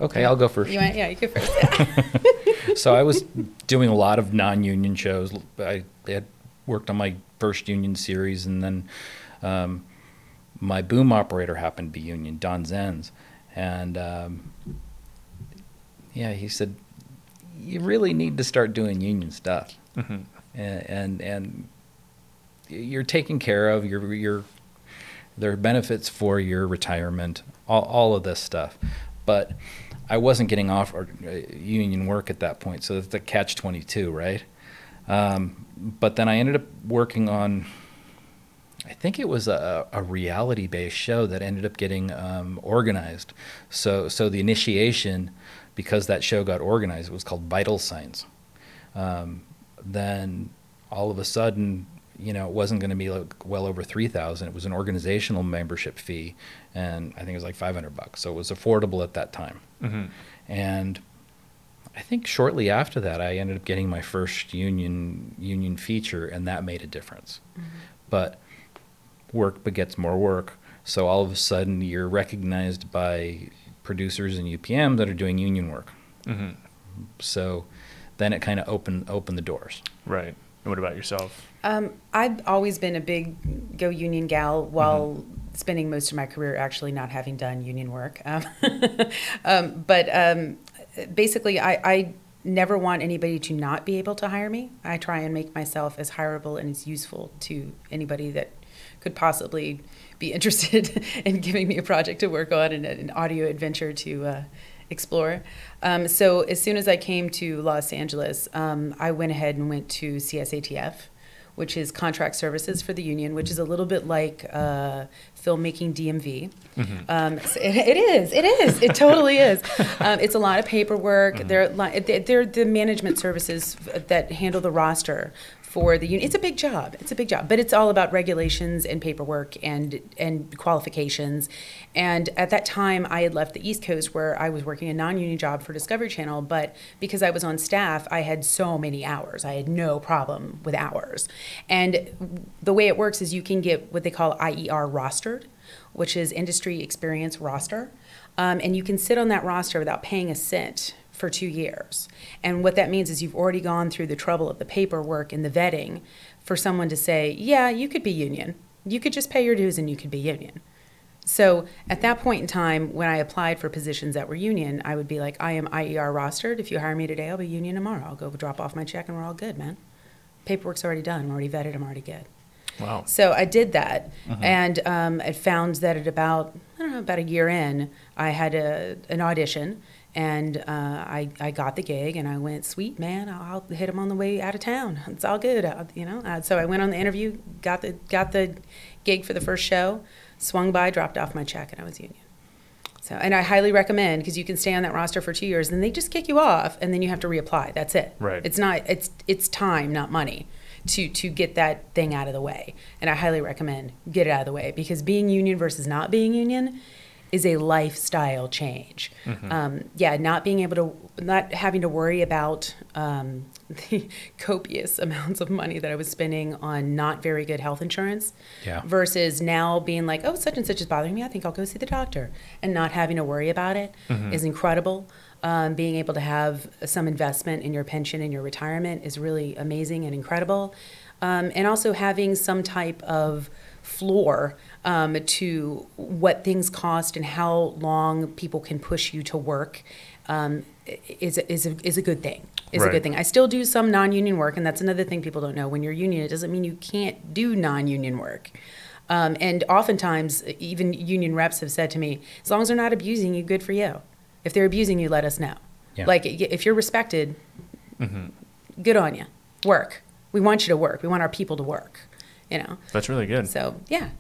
Okay, I'll go first. You want, yeah, you go first. so I was doing a lot of non-union shows. I had worked on my first union series, and then um, my boom operator happened to be union, Don Zenz, and um, yeah, he said, "You really need to start doing union stuff, Mhm. and, and and you're taken care of. You're you're there are benefits for your retirement, all, all of this stuff. But I wasn't getting offered uh, union work at that point, so that's the catch 22, right? Um, but then I ended up working on, I think it was a, a reality based show that ended up getting um, organized. So, so the initiation, because that show got organized, it was called Vital Signs. Um, then all of a sudden, you know, it wasn't going to be like well over three thousand. It was an organizational membership fee, and I think it was like five hundred bucks. So it was affordable at that time. hmm And I think shortly after that, I ended up getting my first union union feature, and that made a difference. But work begets more work. So all of a sudden, you're recognized by producers and UPM that are doing union work. hmm So then it kind of opened opened the doors. Right. And what about yourself? Um, I've always been a big go union gal while spending most of my career actually not having done union work. Um, um, but um, basically, I, I never want anybody to not be able to hire me. I try and make myself as hireable and as useful to anybody that could possibly be interested in giving me a project to work on and an audio adventure to uh, explore. Um, so as soon as I came to Los Angeles, um, I went ahead and went to CSATF, which is contract services for the union, which is a little bit like uh, filmmaking DMV. Um, so it, it is, it is, it totally is. Um, it's a lot of paperwork. They're, li- they're they're the management services that handle the roster for the union. It's a big job. It's a big job, but it's all about regulations and paperwork and and qualifications. And at that time, I had left the East Coast where I was working a non-union job for Discovery Channel, but because I was on staff, I had so many hours. I had no problem with hours. And the way it works is you can get what they call IER rostered, which is industry experience roster. Um, and you can sit on that roster without paying a cent for two years. And what that means is you've already gone through the trouble of the paperwork and the vetting for someone to say, yeah, you could be union. You could just pay your dues and you could be union. So at that point in time, when I applied for positions that were union, I would be like, I am IER rostered. If you hire me today, I'll be union tomorrow. I'll go drop off my check and we're all good, man. Paperwork's already done. I'm already vetted. I'm already good. Wow. So I did that, and um, I found that at about I don't know about a year in, I had a, an audition, and uh, I I got the gig, and I went, sweet man, I'll, I'll hit him on the way out of town. It's all good, uh, you know. Uh, so I went on the interview, got the got the gig for the first show, swung by, dropped off my check, and I was union. So, and I highly recommend because you can stay on that roster for two years, and they just kick you off, and then you have to reapply. That's it. Right. It's not. It's it's time, not money, to to get that thing out of the way. And I highly recommend get it out of the way because being union versus not being union is a lifestyle change. Um, yeah, not being able to, not having to worry about um, the copious amounts of money that I was spending on not very good health insurance Yeah. versus now being like, oh, such and such is bothering me. I think I'll go see the doctor. And not having to worry about it is incredible. Um, being able to have some investment in your pension and your retirement is really amazing and incredible. Um, and also having some type of floor um, to what things cost and how long people can push you to work um, is, a- is, a, is a good thing. Is a good thing. I still do some non-union work, and that's another thing people don't know. When you're union, it doesn't mean you can't do non-union work. Um, and oftentimes, even union reps have said to me, as long as they're not abusing you, good for you. If they're abusing you, let us know. Yeah. Like, if you're respected, good on you. Work. We want you to work. We want our people to work. You know. That's really good. So yeah.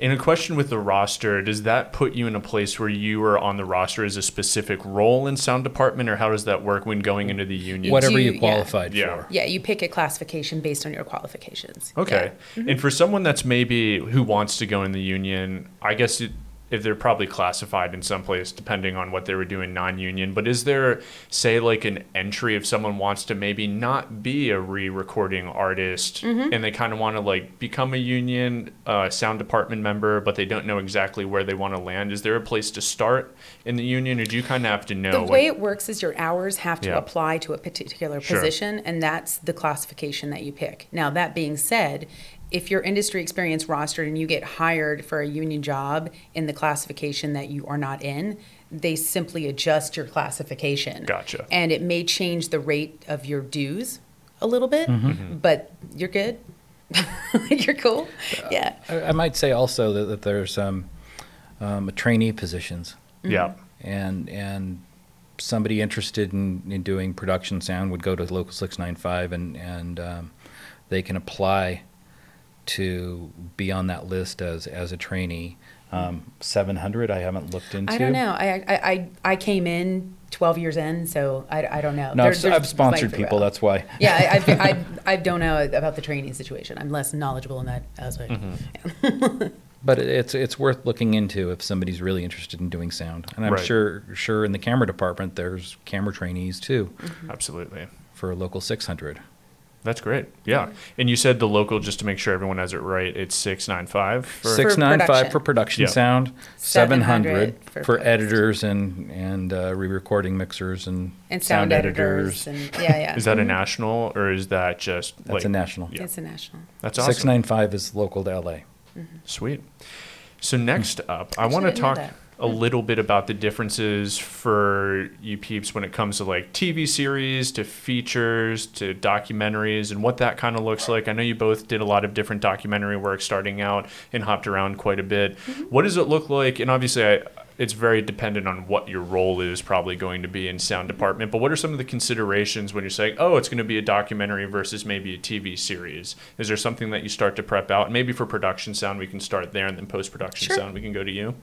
In a question with the roster, does that put you in a place where you are on the roster as a specific role in sound department, or how does that work when going into the union? Whatever Do- you qualified Yeah. for. Yeah, you pick a classification based on your qualifications. Okay. Mm-hmm. And for someone that's maybe who wants to go in the union, I guess it, if they're probably classified in some place depending on what they were doing non-union, but is there say like an entry if someone wants to maybe not be a re-recording artist and they kind of want to like become a union uh, sound department member, but they don't know exactly where they want to land? Is there a place to start in the union, or do you kind of have to know? The way it works is your hours have to Yeah. apply to a particular Sure. position, and that's the classification that you pick. Now, that being said, if your industry experience rostered and you get hired for a union job in the classification that you are not in, they simply adjust your classification. Gotcha. And it may change the rate of your dues a little bit, but you're good. you're cool. Yeah. I, I might say also that, that there's um, um, trainee positions, yeah. and and somebody interested in, in doing production sound would go to local 695 and and um, they can apply to be on that list as as a trainee. Um, 700 I haven't looked into. I don't know. I, I, I, I came in 12 years in, so I, I don't know. No, There- I've, I've sponsored people. around. That's why. Yeah, I, I, I, I don't know about the training situation. I'm less knowledgeable in that aspect. Mm-hmm. But it's it's worth looking into if somebody's really interested in doing sound. And I'm Right. sure sure in the camera department there's camera trainees too Absolutely. for local 600. That's great. Yeah. Mm-hmm. And you said the local, just to make sure everyone has it right, it's 695 for. Six nine five production. for production Yeah. sound, seven 700 hundred for for, post. editors and and uh, re-recording mixers and, And sound, editors. and yeah, yeah. Is that a mm-hmm. national or is that just That's like a national. Yeah. It's a national. That's awesome. Six nine five is local to LA. Mm-hmm. Sweet. So next up, I Actually, want to didn't know talk that. A little bit about the differences for you peeps when it comes to like TV series to features to documentaries and what that kind of looks like. I know you both did a lot of different documentary work starting out and hopped around quite a bit. Mm-hmm. What does it look like? And obviously, I, it's very dependent on what your role is probably going to be in sound department. But what are some of the considerations when you're saying, oh, it's going to be a documentary versus maybe a TV series? Is there something that you start to prep out? Maybe for production sound, we can start there, and then post production Sure. sound, we can go to you.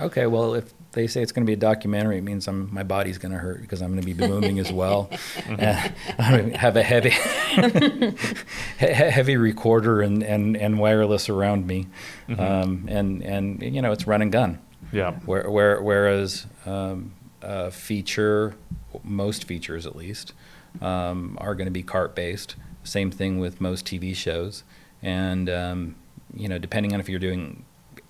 Okay, well, if they say it's going to be a documentary, it means I'm, my body's going to hurt because I'm going to be booming as well. Uh, to have a heavy, heavy recorder and, and, and wireless around me, um, and and you know it's run and gun. Yeah. Where, where, whereas um, a feature, most features at least, um, are going to be cart based. Same thing with most TV shows, and um, you know depending on if you're doing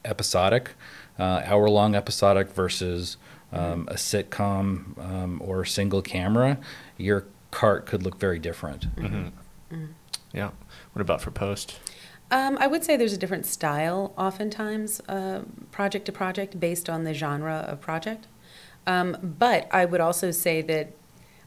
episodic, uh, hour long episodic versus um, a sitcom um, or single camera, your cart could look very different. Yeah. What about for post? Um, I would say there's a different style oftentimes, uh, project to project, based on the genre of project. Um, but I would also say that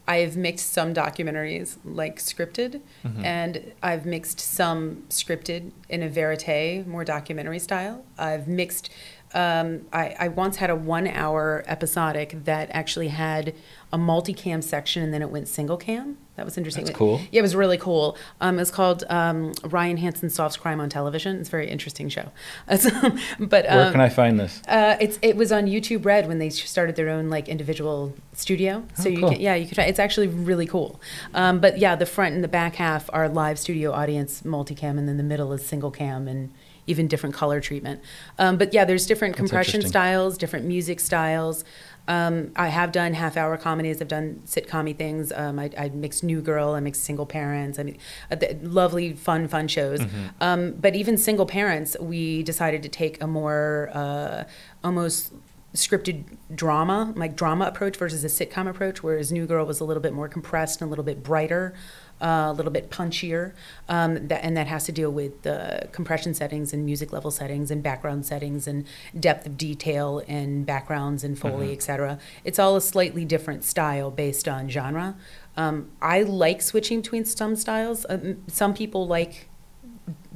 I've mixed some documentaries like scripted, and I've mixed some scripted in a verite, more documentary style. I've mixed. Um, I, I once had a one-hour episodic that actually had a multicam section, and then it went single cam. That was interesting. That's cool. Yeah, it was really cool. Um, it was called um, Ryan Hansen Solves Crime on Television. It's a very interesting show. but Where um, can I find this? uh, it's it was on YouTube Red when they started their own like individual studio. So Oh, you cool. can yeah you can try. It's actually really cool. Um, but yeah, the front and the back half are live studio audience multicam, and then the middle is single cam and even different color treatment. Um, but yeah, there's different That's compression styles, different music styles. Um, I have done half hour comedies. I've done sitcom things. Um, I, I mixed New Girl. I mixed Single Parents. I mean, uh, lovely, fun, fun shows. Um, but even Single Parents, we decided to take a more uh, almost scripted drama, like drama approach versus a sitcom approach, whereas New Girl was a little bit more compressed and a little bit brighter, uh, a little bit punchier. Um, that, and that has to deal with the compression settings and music level settings and background settings and depth of detail and backgrounds and Foley, et cetera. It's all a slightly different style based on genre. Um, I like switching between some styles. Um, some people like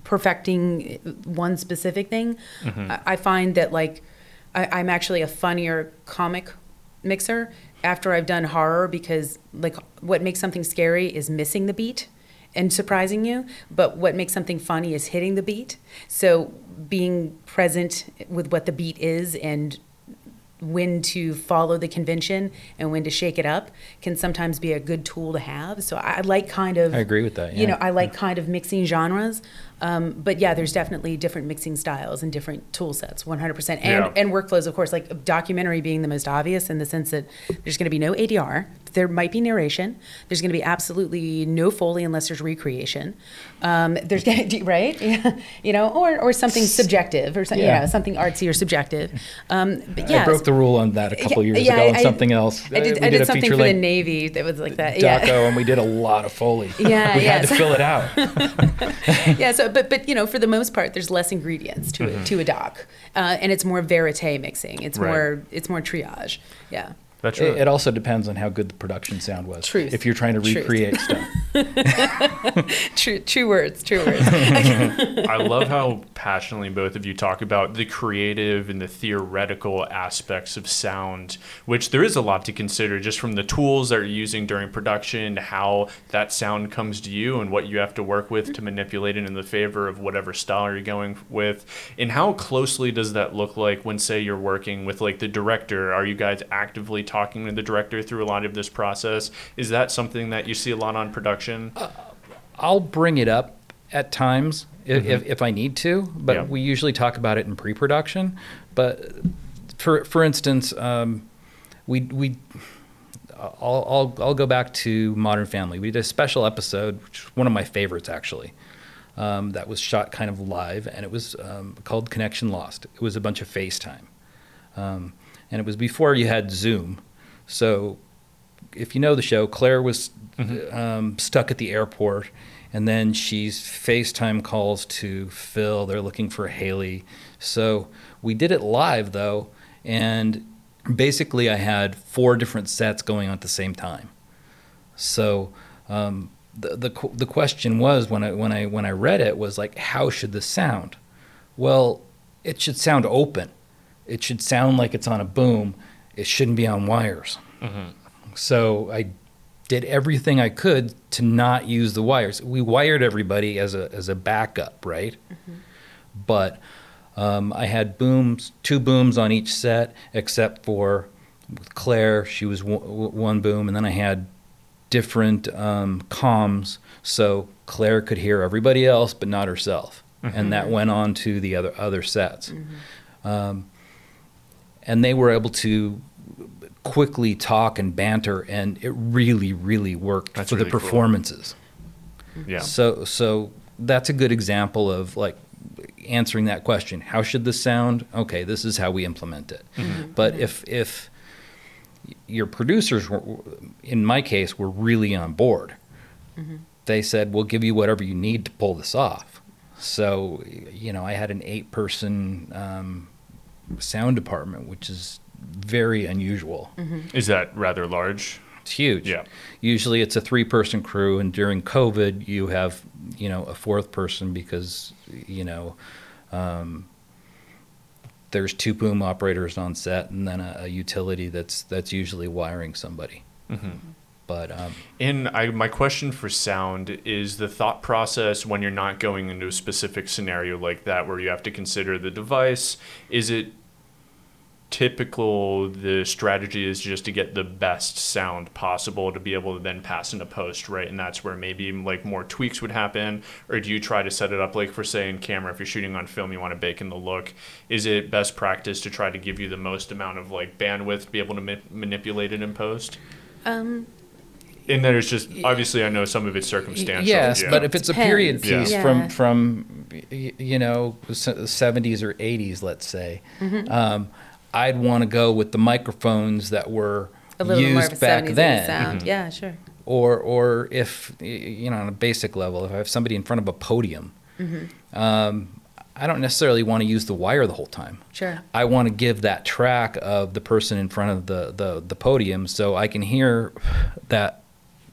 perfecting one specific thing. I, I find that like I, I'm actually a funnier comic mixer after I've done horror because like what makes something scary is missing the beat and surprising you, but what makes something funny is hitting the beat. So being present with what the beat is and when to follow the convention and when to shake it up can sometimes be a good tool to have. So I I like kind of I agree with that, You know, I like kind of mixing genres. Um, but yeah, there's definitely different mixing styles and different tool sets, 100%. And, Yeah. and workflows, of course, like documentary being the most obvious in the sense that there's going to be no ADR. There might be narration. There's going to be absolutely no Foley unless there's recreation. Um, there's going to, right? Yeah. You know, or, or something subjective or something, Yeah. you know, something artsy or subjective. Um, but yeah. I broke the rule on that a couple Yeah, years yeah, ago on something else. I did, I did, a something for the Navy that was like that. Daco, Yeah. and we did a lot of foley. Yeah, we had to fill it out. yeah. So, but but you know, for the most part, there's less ingredients to it, to a doc, uh, and it's more verite mixing. It's Right. more it's more triage. Yeah. That's right. It, it also depends on how good the production sound was. Truth. If you're trying to Truth. recreate stuff. True. True words. True words. I love how passionately both of you talk about the creative and the theoretical aspects of sound, which there is a lot to consider just from the tools that you're using during production, how that sound comes to you, and what you have to work with to manipulate it in the favor of whatever style you're going with. And how closely does that look like when, say, you're working with like the director? Are you guys actively talking to the director through a lot of this process? Is that something that you see a lot on production? I'll bring it up at times if, if, if I need to, but Yeah. we usually talk about it in pre-production. But for for instance, um, we we I'll, I'll I'll go back to Modern Family. We did a special episode, which is one of my favorites actually. Um, that was shot kind of live, and it was um, called Connection Lost. It was a bunch of FaceTime, um, and it was before you had Zoom. So, if you know the show, Claire was um, stuck at the airport, and then she's FaceTime calls to Phil. They're looking for Haley. So we did it live though, and basically I had four different sets going on at the same time. So um, the, the the question was when I when I when I read it was like how should this sound? Well, it should sound open. It should sound like it's on a boom. It shouldn't be on wires. So I did everything I could to not use the wires. We wired everybody as a as a backup, right? But um, I had booms, two booms on each set, except for with Claire, she was w- w- one boom, and then I had different um, comms, so Claire could hear everybody else but not herself, and that went on to the other other sets. Um, and they were able to quickly talk and banter, and it really, really worked That's for really the cool. performances. Yeah. So so that's a good example of like answering that question. How should this sound? Okay, this is how we implement it. Mm-hmm. Mm-hmm. But if if your producers were, in my case, were really on board, mm-hmm. they said, "We'll give you whatever you need to pull this off." So you know, I had an eight-person um, sound department, which is very unusual. Is that rather large? It's huge. Yeah. Usually it's a three person crew, and during COVID, you have, you know, a fourth person because, you know, um, there's two boom operators on set and then a, a utility that's that's usually wiring somebody. But um, And I, my question for sound is the thought process when you're not going into a specific scenario like that where you have to consider the device. Is it typical the strategy is just to get the best sound possible to be able to then pass into post, right? And that's where maybe like more tweaks would happen. Or do you try to set it up like for say in camera, if you're shooting on film, you want to bake in the look. Is it best practice to try to give you the most amount of like bandwidth to be able to ma- manipulate it in post? Um, And then it's just obviously I know some of it's circumstantial. yes, yeah. but if it's a period piece Yeah. from from you know seventies or eighties, let's say, Mm-hmm. um, I'd want to go with the microphones that were a little used more of a back 70s then. sound. Mm-hmm. Yeah, sure. or or if you know on a basic level if i have somebody in front of a podium mm-hmm. um, i don't necessarily want to use the wire the whole time Sure. i want to give that track of the person in front of the, the, the podium so i can hear that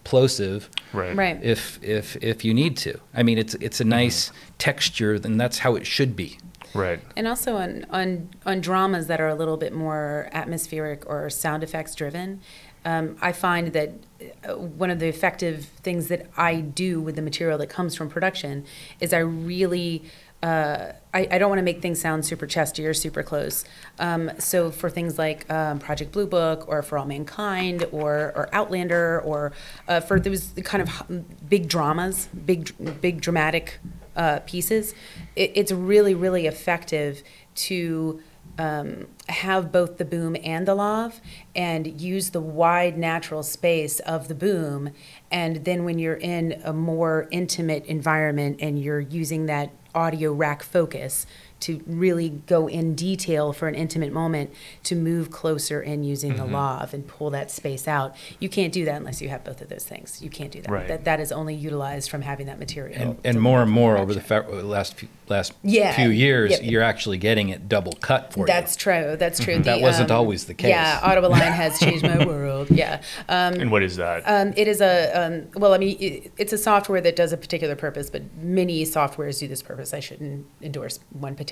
plosive right. Right. if if if you need to i mean it's it's a mm-hmm. nice texture and that's how it should be Right. And also on, on, on dramas that are a little bit more atmospheric or sound effects driven, um, I find that uh, one of the effective things that I do with the material that comes from production is I really. Uh, I, I don't want to make things sound super chesty or super close. Um, so for things like um, Project Blue Book or For All Mankind or, or Outlander or uh, for those kind of big dramas, big big dramatic uh, pieces, it, it's really, really effective to um, have both the boom and the lav and use the wide natural space of the boom. And then when you're in a more intimate environment and you're using that audio rack focus to really go in detail for an intimate moment to move closer in using the lav and pull that space out. You can't do that unless you have both of those things. You can't do that. Right. That, that is only utilized from having that material. and, and more and more over the fa- last few, last Yeah. few years Yep. you're actually getting it double cut for That's true. That's true. That The, wasn't um, always the case. Yeah, Auto-Align has changed my world. Yeah. Um, And what is that? um, it is a um, well. I mean, it, it's a software that does a particular purpose, but many softwares do this purpose. I shouldn't endorse one particular.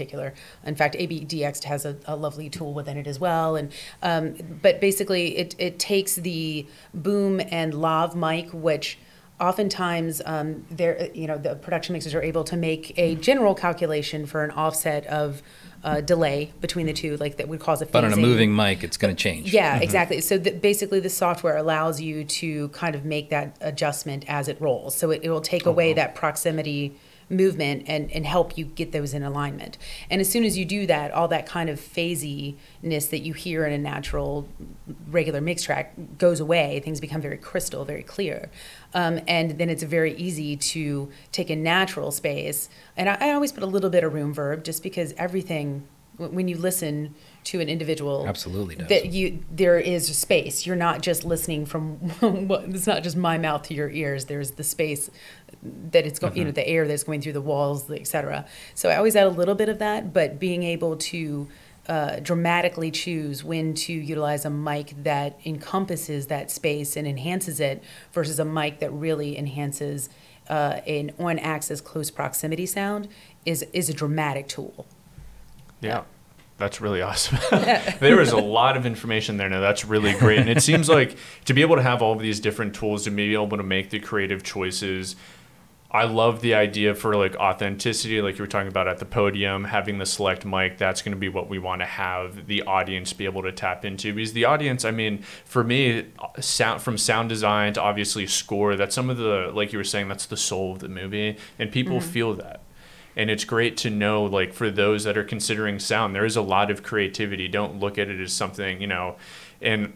In fact, ABDX has a, a lovely tool within it as well. And um, but basically, it it takes the boom and lav mic, which oftentimes um, there you know the production mixers are able to make a general calculation for an offset of uh, delay between the two, like that would cause a but on a moving mic it's going to change Yeah, exactly. So the, basically, the software allows you to kind of make that adjustment as it rolls. So it, it will take away that proximity movement and, and help you get those in alignment. And as soon as you do that, all that kind of phasiness that you hear in a natural, regular mix track goes away. Things become very crystal, very clear. Um, and then it's very easy to take a natural space. And I, I always put a little bit of room verb just because everything, when you listen, to an individual Absolutely does. that you there is a space. You're not just listening from it's not just my mouth to your ears. There's the space that it's going you know the air that's going through the walls etc so i always add a little bit of that but being able to uh, dramatically choose when to utilize a mic that encompasses that space and enhances it versus a mic that really enhances uh, an on-axis close proximity sound is is a dramatic tool. Yeah. That's really awesome. there is a lot of information there. Now that's really great. And it seems like to be able to have all of these different tools to be able to make the creative choices. I love the idea for like authenticity, like you were talking about at the podium, having the select mic. That's going to be what we want to have the audience be able to tap into. Because the audience, I mean, for me, sound from sound design to obviously score. That's some of the like you were saying. That's the soul of the movie, and people mm-hmm. feel that and it's great to know like for those that are considering sound there is a lot of creativity. Don't look at it as something you know. And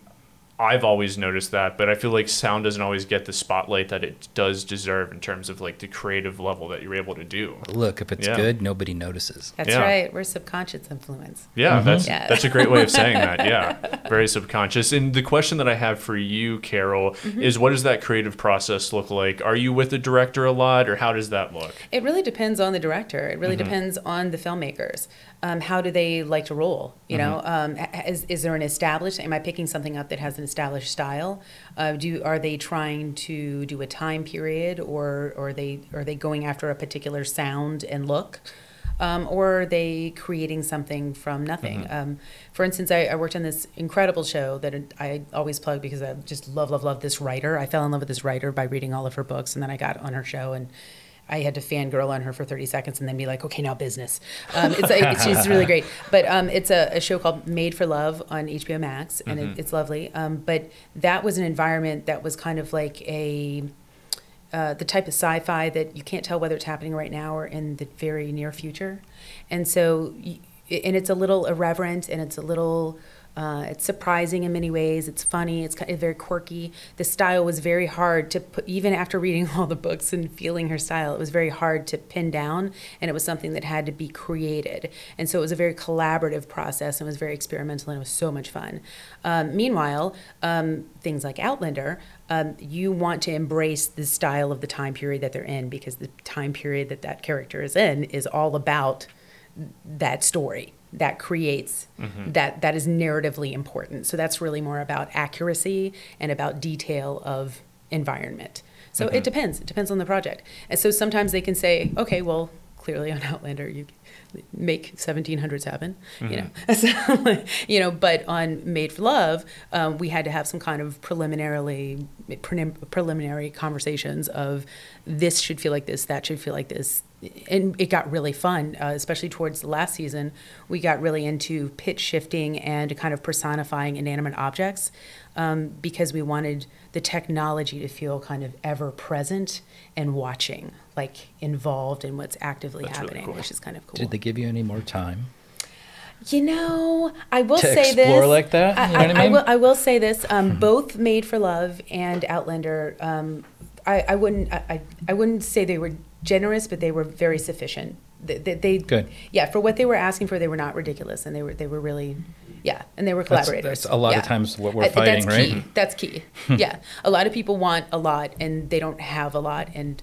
I've always noticed that, but I feel like sound doesn't always get the spotlight that it does deserve in terms of like the creative level that you're able to do. Look, if it's Yeah. good, nobody notices. that's Yeah. right we're subconscious influence Yeah, mm-hmm. that's Yeah. that's a great way of saying that. Yeah, very subconscious. And the question that I have for you, Karol, mm-hmm. is what does that creative process look like? Are you with the director a lot, or how does that look? It really depends on the director. It really mm-hmm. depends on the filmmakers. Um, how do they like to roll? You know, um, is, is there an established? Am I picking something up that has an established style? Uh, do are they trying to do a time period, or or are they are they going after a particular sound and look? Um, or are they creating something from nothing? Um, for instance, I, I worked on this incredible show that I always plug because I just love, love, love this writer. I fell in love with this writer by reading all of her books, and then I got on her show and I had to fangirl on her for 30 seconds and then be like, okay, now business. Um, it's, it's just really great. But um, it's a, a show called Made for Love on HBO Max, and it, it's lovely. Um, but that was an environment that was kind of like a uh, the type of sci-fi that you can't tell whether it's happening right now or in the very near future, and so y- and it's a little irreverent and it's a little uh, it's surprising in many ways. It's funny. It's very quirky. The style was very hard to put, even after reading all the books and feeling her style. It was very hard to pin down, and it was something that had to be created. And so it was a very collaborative process and was very experimental, and it was so much fun. Um, meanwhile, um, things like Outlander, um, you want to embrace the style of the time period that they're in because the time period that that character is in is all about that story that creates mm-hmm. that that is narratively important. So that's really more about accuracy and about detail of environment. So it mm-hmm. depends. It depends on the project. And so sometimes they can say okay well clearly on outlander you make 1700s happen you know. So, you know but on made for love um, we had to have some kind of preliminarily prelim- preliminary conversations of this should feel like this that should feel like this. And it got really fun, uh, especially towards the last season. We got really into pitch shifting and kind of personifying inanimate objects um, because we wanted the technology to feel kind of ever present and watching, like involved in what's actively That's really happening, cool. which is kind of cool. Did they give you any more time? You know, I will To say explore this. like that? I, You know what I I mean? will, I will say this. Um, both Made for Love and Outlander. Um, I, I wouldn't. I I wouldn't say they were generous, but they were very sufficient. They, they, they Good. Yeah, for what they were asking for, they were not ridiculous, and they were they were really, yeah, and they were That's- collaborators. that's a lot of times what we're Uh, fighting, that's right? Key. That's key. yeah, a lot of people want a lot, and they don't have a lot, and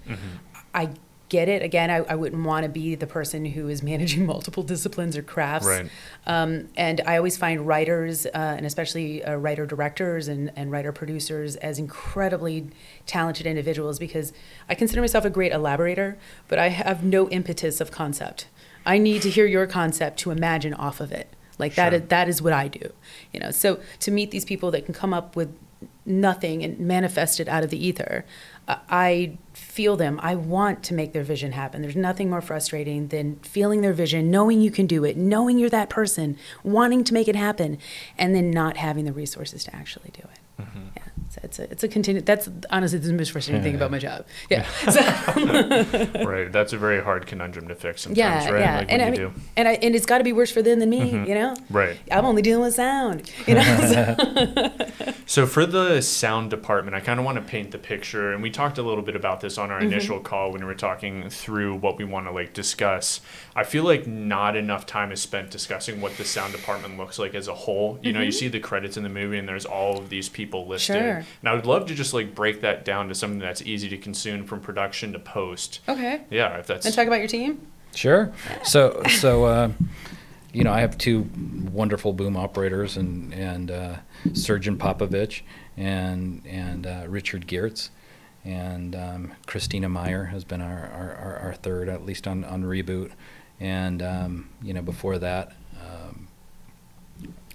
I get it. Again, I, I wouldn't want to be the person who is managing multiple disciplines or crafts. Right. Um, and I always find writers, uh, and especially uh, writer directors and, and writer producers, as incredibly talented individuals because I consider myself a great elaborator, but I have no impetus of concept. I need to hear your concept to imagine off of it. Like that, Sure. is, that is what I do. You know, so to meet these people that can come up with nothing and manifest it out of the ether, uh, I feel them. I want to make their vision happen. There's nothing more frustrating than feeling their vision, knowing you can do it, knowing you're that person, wanting to make it happen, and then not having the resources to actually do it. Yeah. So it's a it's a continue. That's honestly the most frustrating thing about my job. Yeah. So- right. That's a very hard conundrum to fix sometimes, yeah, right? yeah, Like and I mean, do. and I, and it's got to be worse for them than me, you know. Right. I'm only dealing with sound, you know. So- So for the sound department, I kind of want to paint the picture, and we talked a little bit about this on our Mm-hmm. initial call when we were talking through what we want to like discuss. I feel like not enough time is spent discussing what the sound department looks like as a whole. You know, you see the credits in the movie, and there's all of these people listed. Mm-hmm. Sure. And I would love to just like break that down to something that's easy to consume from production to post. okay. Yeah, if that's And talk about your team. Sure. So, so uh, you know, I have two wonderful boom operators, and and uh, Surgeon Popovich and and uh, Richard Geertz, and um, Christina Meyer has been our, our, our, our third, at least on on reboot, and um, you know before that. Um,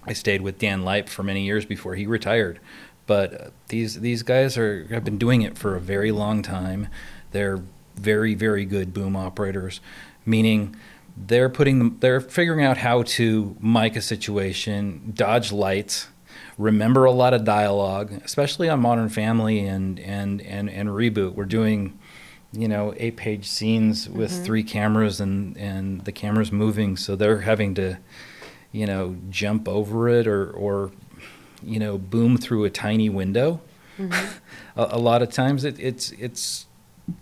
I stayed with Dan Leip for many years before he retired, but these these guys are have been doing it for a very long time. They're very very good boom operators, meaning they're putting them they're figuring out how to mic a situation, dodge lights, remember a lot of dialogue, especially on Modern Family and and and and reboot. We're doing you know eight page scenes with mm-hmm. three cameras and and the cameras moving, so they're having to you know, jump over it or, or you know, boom through a tiny window. a, a lot of times it, it's it's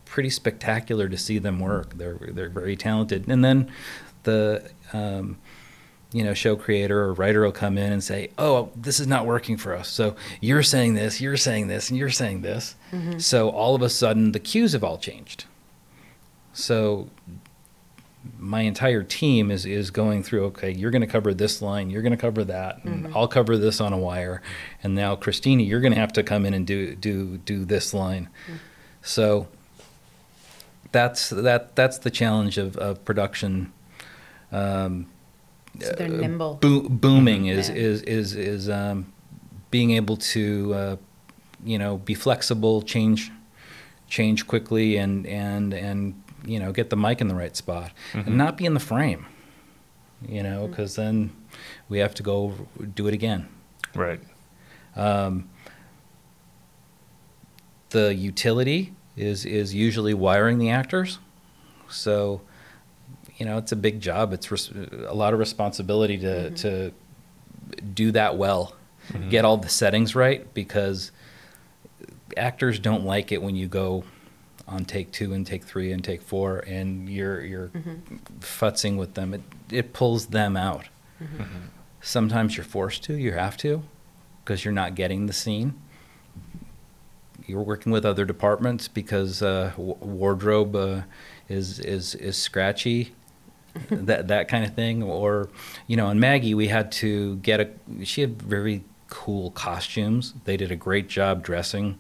pretty spectacular to see them work. They're they're very talented. And then the um, you know show creator or writer will come in and say, "Oh, this is not working for us." So you're saying this, you're saying this, and you're saying this. So all of a sudden the cues have all changed. So my entire team is is going through okay you're going to cover this line you're going to cover that and i'll cover this on a wire. And now christina you're going to have to come in and do do do this line. So that's that that's the challenge of, of production. Um, So they're nimble. bo- booming is, Yeah. is is is um, being able to uh, you know be flexible change change quickly and and and you know get the mic in the right spot and mm-hmm. not be in the frame you know mm-hmm. because then we have to go do it again. Right. Um, the utility is is usually wiring the actors. So you know it's a big job. It's res- a lot of responsibility to mm-hmm. to do that well get all the settings right because actors don't like it when you go on take two and take three and take four and you're you're futzing with them it it pulls them out sometimes you're forced to you have to because you're not getting the scene you're working with other departments because uh, w- wardrobe uh, is is is scratchy, that that kind of thing. Or you know, in Maggie, we had to get a. She had very cool costumes. They did a great job dressing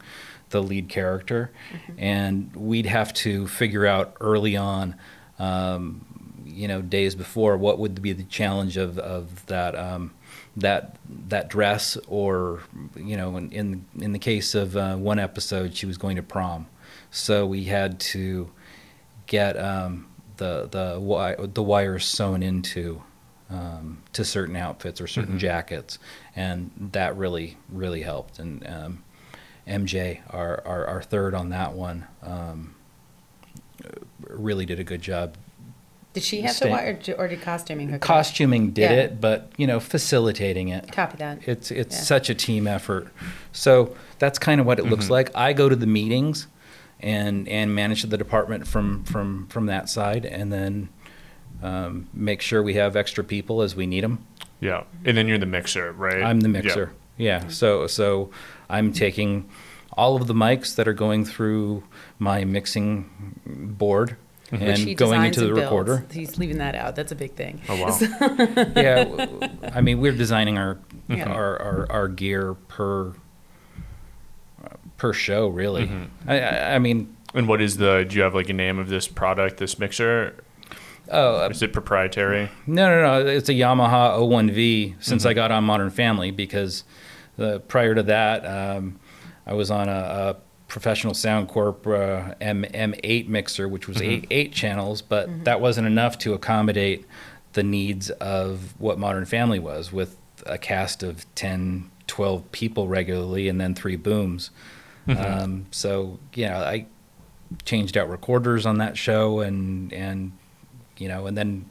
the lead character, and we'd have to figure out early on. Um, you know, days before, what would be the challenge of, of that um, that that dress, or you know, in in, in the case of uh, one episode, she was going to prom, so we had to get um, the the wi- the wires sewn into um, to certain outfits or certain jackets, and that really really helped. And um, MJ, our, our our third on that one, um, really did a good job Did she have to Stay- wire, or did costuming hook it up? costuming did Yeah. it, but you know, facilitating it. Copy that. It's it's Yeah. such a team effort. So that's kind of what it looks like. I go to the meetings and and manage the department from from from that side, and then um, make sure we have extra people as we need them. Yeah. And then you're the mixer, right? I'm the Yeah. mixer. Yeah. So so I'm taking all of the mics that are going through my mixing board Which and going into the and builds. recorder. He's leaving that out. That's a big thing. Oh wow. yeah, I mean, we're designing our Yeah. our, our, our gear per per show, really. I, I, I mean, and what is the? Do you have like a name of this product, this mixer? oh uh, Is it proprietary? no, no, no, it's a Yamaha 01V since I got on Modern Family because uh, prior to that, um, I was on a, a professional Sound Corp uh, M M8 mixer, which was eight eight channels, but that wasn't enough to accommodate the needs of what Modern Family was with a cast of 10, 12 people regularly and then three booms. Um, so, yeah, I changed out recorders on that show and, and, you know, and then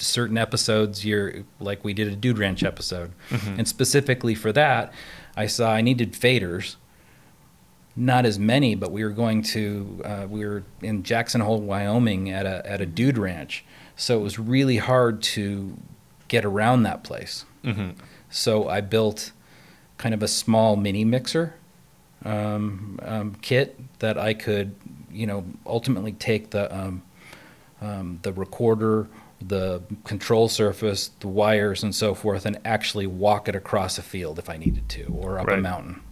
certain episodes you're like we did a dude ranch episode. And specifically for that i saw i needed faders. Not as many but we were going to uh, we were in jackson hole wyoming at a, at a dude ranch. So it was really hard to get around that place. So i built kind of a small mini mixer um, um, kit that i could you know ultimately take the um, um, the recorder, the control surface, the wires, and so forth, and actually walk it across a field if I needed to, or up a mountain.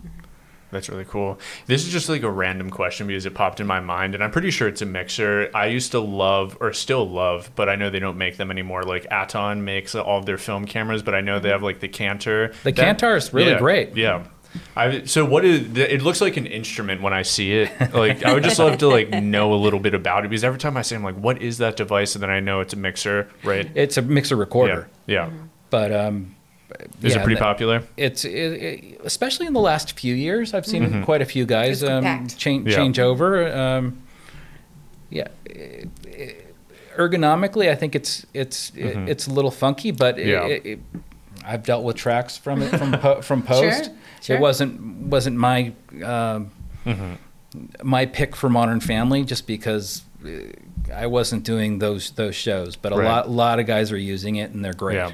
That's really cool. This is just like a random question because it popped in my mind, and I'm pretty sure it's a mixer. I used to love, or still love, but I know they don't make them anymore. Like Aaton makes all of their film cameras, but I know they mm-hmm. have like the Cantar. The Cantar is really Yeah, great. Yeah. I, so what is it looks like an instrument when I see it. Like I would just love to like know a little bit about it because every time I say I'm like, what is that device? And then I know it's a mixer, right? It's a mixer recorder, Yeah. Yeah. but um, Is yeah, it pretty that- popular? It's it, it, especially in the last few years, I've seen quite a few guys um, change Yeah. change over. Um, yeah, it- it- ergonomically, I think it's it's it, it's a little funky, but it, Yeah. It, it, I've dealt with tracks from it from po- from post. sure. It wasn't wasn't my um, my pick for Modern Family just because. uh, I wasn't doing those those shows, but a Right. lot lot of guys are using it and they're great. Yeah.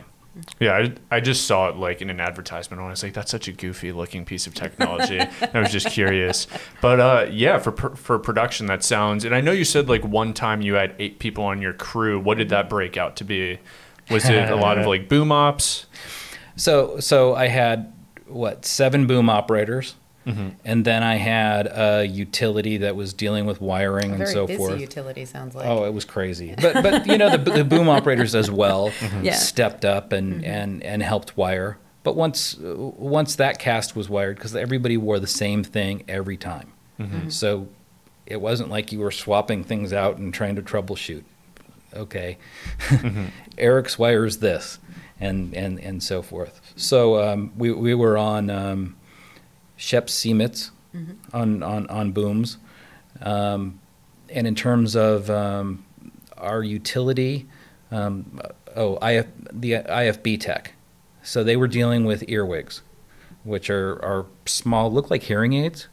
Yeah, I, I just saw it like in an advertisement. and I was like, "That's such a goofy looking piece of technology." I was just curious, but uh, yeah, for for production, that sounds. And I know you said like one time you had eight people on your crew. What did that break out to be? Was it a lot of like boom ops? So so I had what seven boom operators, Mm-hmm. and then I had a utility that was dealing with wiring A and very so busy forth. utility sounds like. Oh, it was crazy. But but you know the, the boom operators as well Mm-hmm. Yeah. Mm-hmm. stepped up and, and and helped wire. But once uh, once that cast was wired, because everybody wore the same thing every time, Mm-hmm. so it wasn't like you were swapping things out and trying to troubleshoot. Okay, Eric's wires this, and and and so forth. So um, we we were on um, Shep Siemens on, on on booms. Um, and in terms of um, our utility, um, oh, IF, the IFB Tech. So they were dealing with earwigs, which are, are small, look like hearing aids,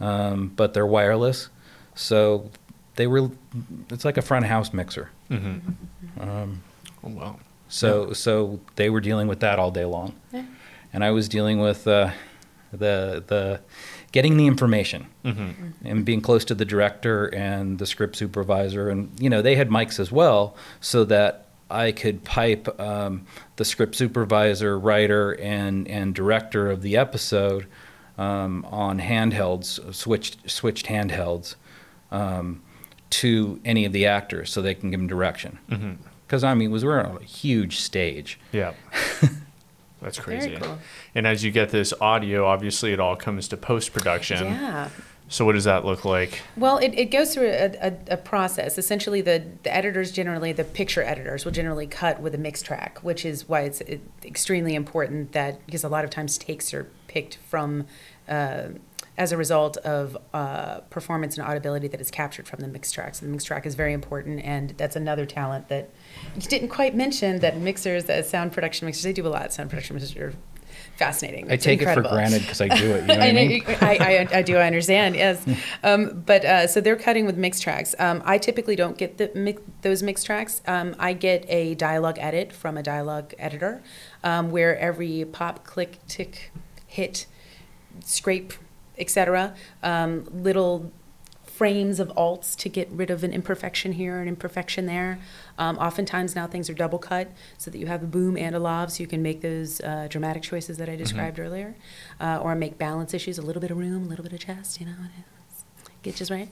um, but they're wireless. So they were, it's like a front house mixer. Oh wow. So so they were dealing with that all day long, Yeah. and I was dealing with uh, the the getting the information and being close to the director and the script supervisor, and you know they had mics as well, so that I could pipe um, the script supervisor, writer, and and director of the episode um, on handhelds, switched switched handhelds. Um, to any of the actors so they can give them direction. Because I mean, was we're on a huge stage. Yeah. That's crazy. Very cool. And as you get this audio, obviously it all comes to post production. Yeah. So what does that look like? Well, it, it goes through a, a, a process. Essentially, the, the editors generally, the picture editors, will generally cut with a mix track, which is why it's extremely important that because a lot of times takes are picked from uh, as a result of uh, performance and audibility that is captured from the mix tracks. And the mix track is very important, and that's another talent that you didn't quite mention. That mixers, uh, sound production mixers, they do a lot. Sound production mixers are fascinating. I It's take it for granted because I do it. You know I I, mean? I, I, I do. I understand. Yes, um, but uh, so they're cutting with mix tracks. Um, I typically don't get the mix, those mix tracks. Um, I get a dialogue edit from a dialogue editor, um, where every pop, click, tick, hit, scrape, etc. Um, little frames of alts to get rid of an imperfection here, an imperfection there. Um, oftentimes now things are double cut so that you have a boom and a lav, so you can make those uh, dramatic choices that I described earlier, uh, or make balance issues, a little bit of room, a little bit of chest, you know, get just right.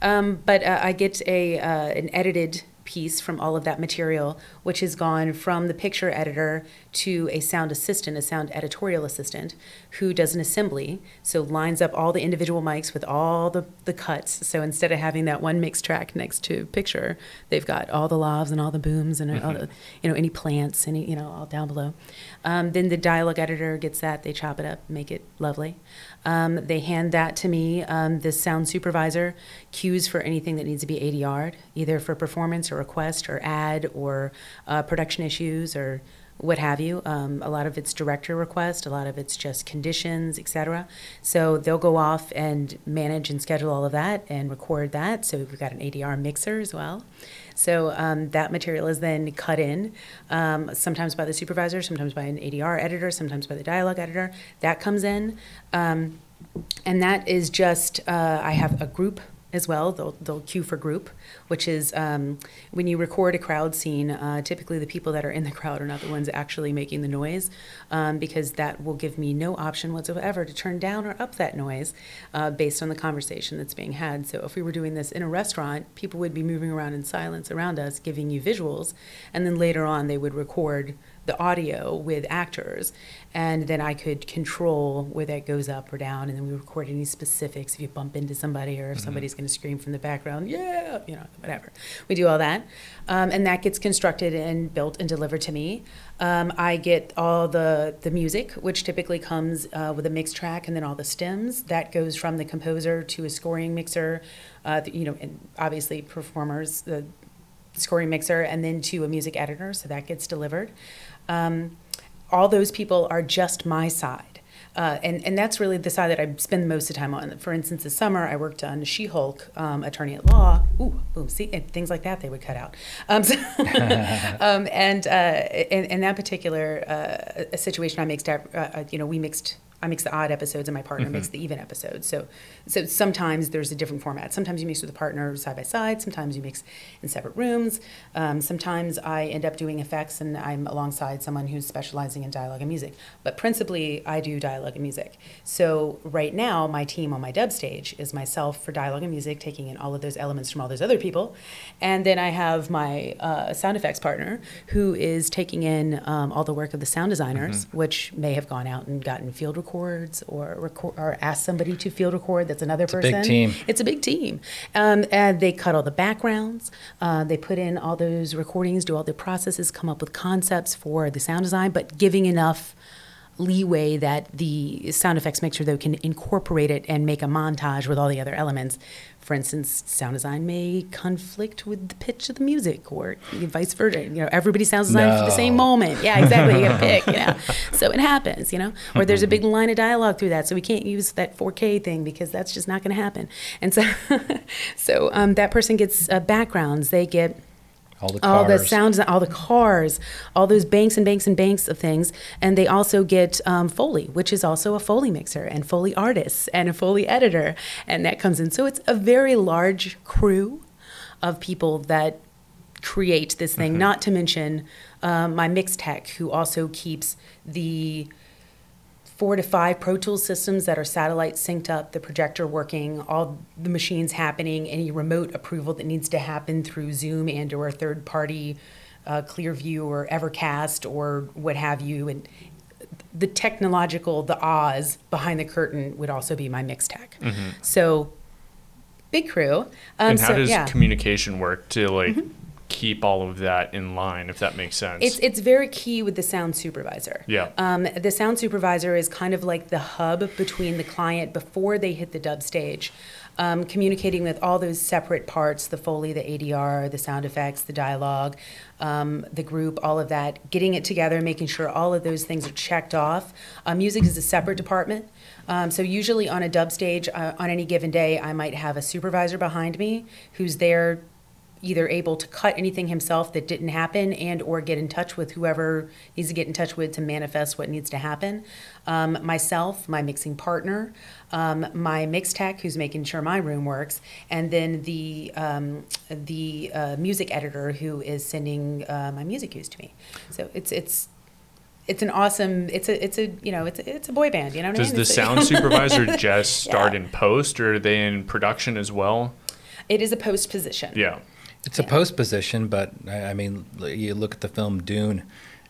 Um, but uh, I get a uh, an edited piece from all of that material, which has gone from the picture editor to a sound assistant, a sound editorial assistant, who does an assembly. So lines up all the individual mics with all the, the cuts. So instead of having that one mix track next to picture, they've got all the lavs and all the booms and all the, you know, any plants, any, you know, all down below. Um, then the dialogue editor gets that, they chop it up, make it lovely. Um, they hand that to me. Um, the sound supervisor cues for anything that needs to be ADR'd, either for performance or request or ad or uh, production issues or what have you. Um, a lot of it's director request, a lot of it's just conditions, etc. So they'll go off and manage and schedule all of that and record that. So we've got an ADR mixer as well. So um, that material is then cut in, um, sometimes by the supervisor, sometimes by an ADR editor, sometimes by the dialogue editor. That comes in. Um, and that is just, uh, I have a group as well. They'll, they'll cue for group, which is um, when you record a crowd scene, uh, typically the people that are in the crowd are not the ones actually making the noise um, because that will give me no option whatsoever to turn down or up that noise uh, based on the conversation that's being had. So if we were doing this in a restaurant, people would be moving around in silence around us, giving you visuals, and then later on they would record the audio with actors, and then I could control where that goes up or down, and then we record any specifics if you bump into somebody or if somebody's going to scream from the background, yeah, you know, whatever. We do all that, um, and that gets constructed and built and delivered to me. Um, I get all the the music, which typically comes uh, with a mix track, and then all the stems. That goes from the composer to a scoring mixer, uh, you know, and obviously performers. The scoring mixer and then to a music editor, so that gets delivered. Um, all those people are just my side. Uh, and, and that's really the side that I spend most of the time on. For instance, this summer I worked on She Hulk, um, Attorney at Law. Ooh, boom, see, and things like that they would cut out. Um, so, um, and uh, in, in that particular uh, situation, I mixed, uh, uh, you know, we mixed I mix the odd episodes and my partner makes the even episodes. So, so sometimes there's a different format. Sometimes you mix with a partner side by side. Sometimes you mix in separate rooms. Um, sometimes I end up doing effects and I'm alongside someone who's specializing in dialogue and music. But principally, I do dialogue and music. So right now, my team on my dub stage is myself for dialogue and music, taking in all of those elements from all those other people, and then I have my uh, sound effects partner who is taking in um, all the work of the sound designers, which may have gone out and gotten field records or record or asked somebody to field record. That's another a person. big team. It's a big team. Um, and they cut all the backgrounds. Uh, they put in all those recordings, do all the processes, come up with concepts for the sound design, but giving enough leeway that the sound effects mixer though can incorporate it and make a montage with all the other elements. For instance, sound design may conflict with the pitch of the music, or vice versa. You know, everybody sounds designed for the same moment. Yeah, exactly. You gotta pick. You know, so it happens. You know, or there's a big line of dialogue through that, so we can't use that 4K thing because that's just not going to happen. And so, so um, that person gets uh, backgrounds. They get All the all the sounds, all the cars, all those banks and banks and banks of things. And they also get um, Foley, which is also a Foley mixer and Foley artists and a Foley editor. And that comes in. So it's a very large crew of people that create this thing, not to mention um, my mix tech, who also keeps the four to five Pro Tools systems that are satellite synced up, the projector working, all the machines happening, any remote approval that needs to happen through Zoom and or third party uh, Clearview or Evercast or what have you. And the technological, the Oz behind the curtain would also be my mix tech. So big crew. Um, and how so, does yeah. communication work to like keep all of that in line, if that makes sense? It's it's very key with the sound supervisor. Yeah. Um, the sound supervisor is kind of like the hub between the client before they hit the dub stage, um, communicating with all those separate parts: the foley, the ADR, the sound effects, the dialogue, um, the group, all of that. Getting it together, making sure all of those things are checked off. Uh, music is a separate department. Um, so usually on a dub stage, uh, on any given day, I might have a supervisor behind me who's there either able to cut anything himself that didn't happen and or get in touch with whoever needs to get in touch with to manifest what needs to happen um, myself my mixing partner um, my mix tech who's making sure my room works and then the um, the uh, music editor who is sending uh, my music cues to me so it's it's it's an awesome it's a it's a you know it's a, it's a boy band you know what Does I mean the It's a- sound supervisor just start Yeah. in post, or are they in production as well? it is a post position Yeah. It's a post position, but I I mean, you look at the film Dune,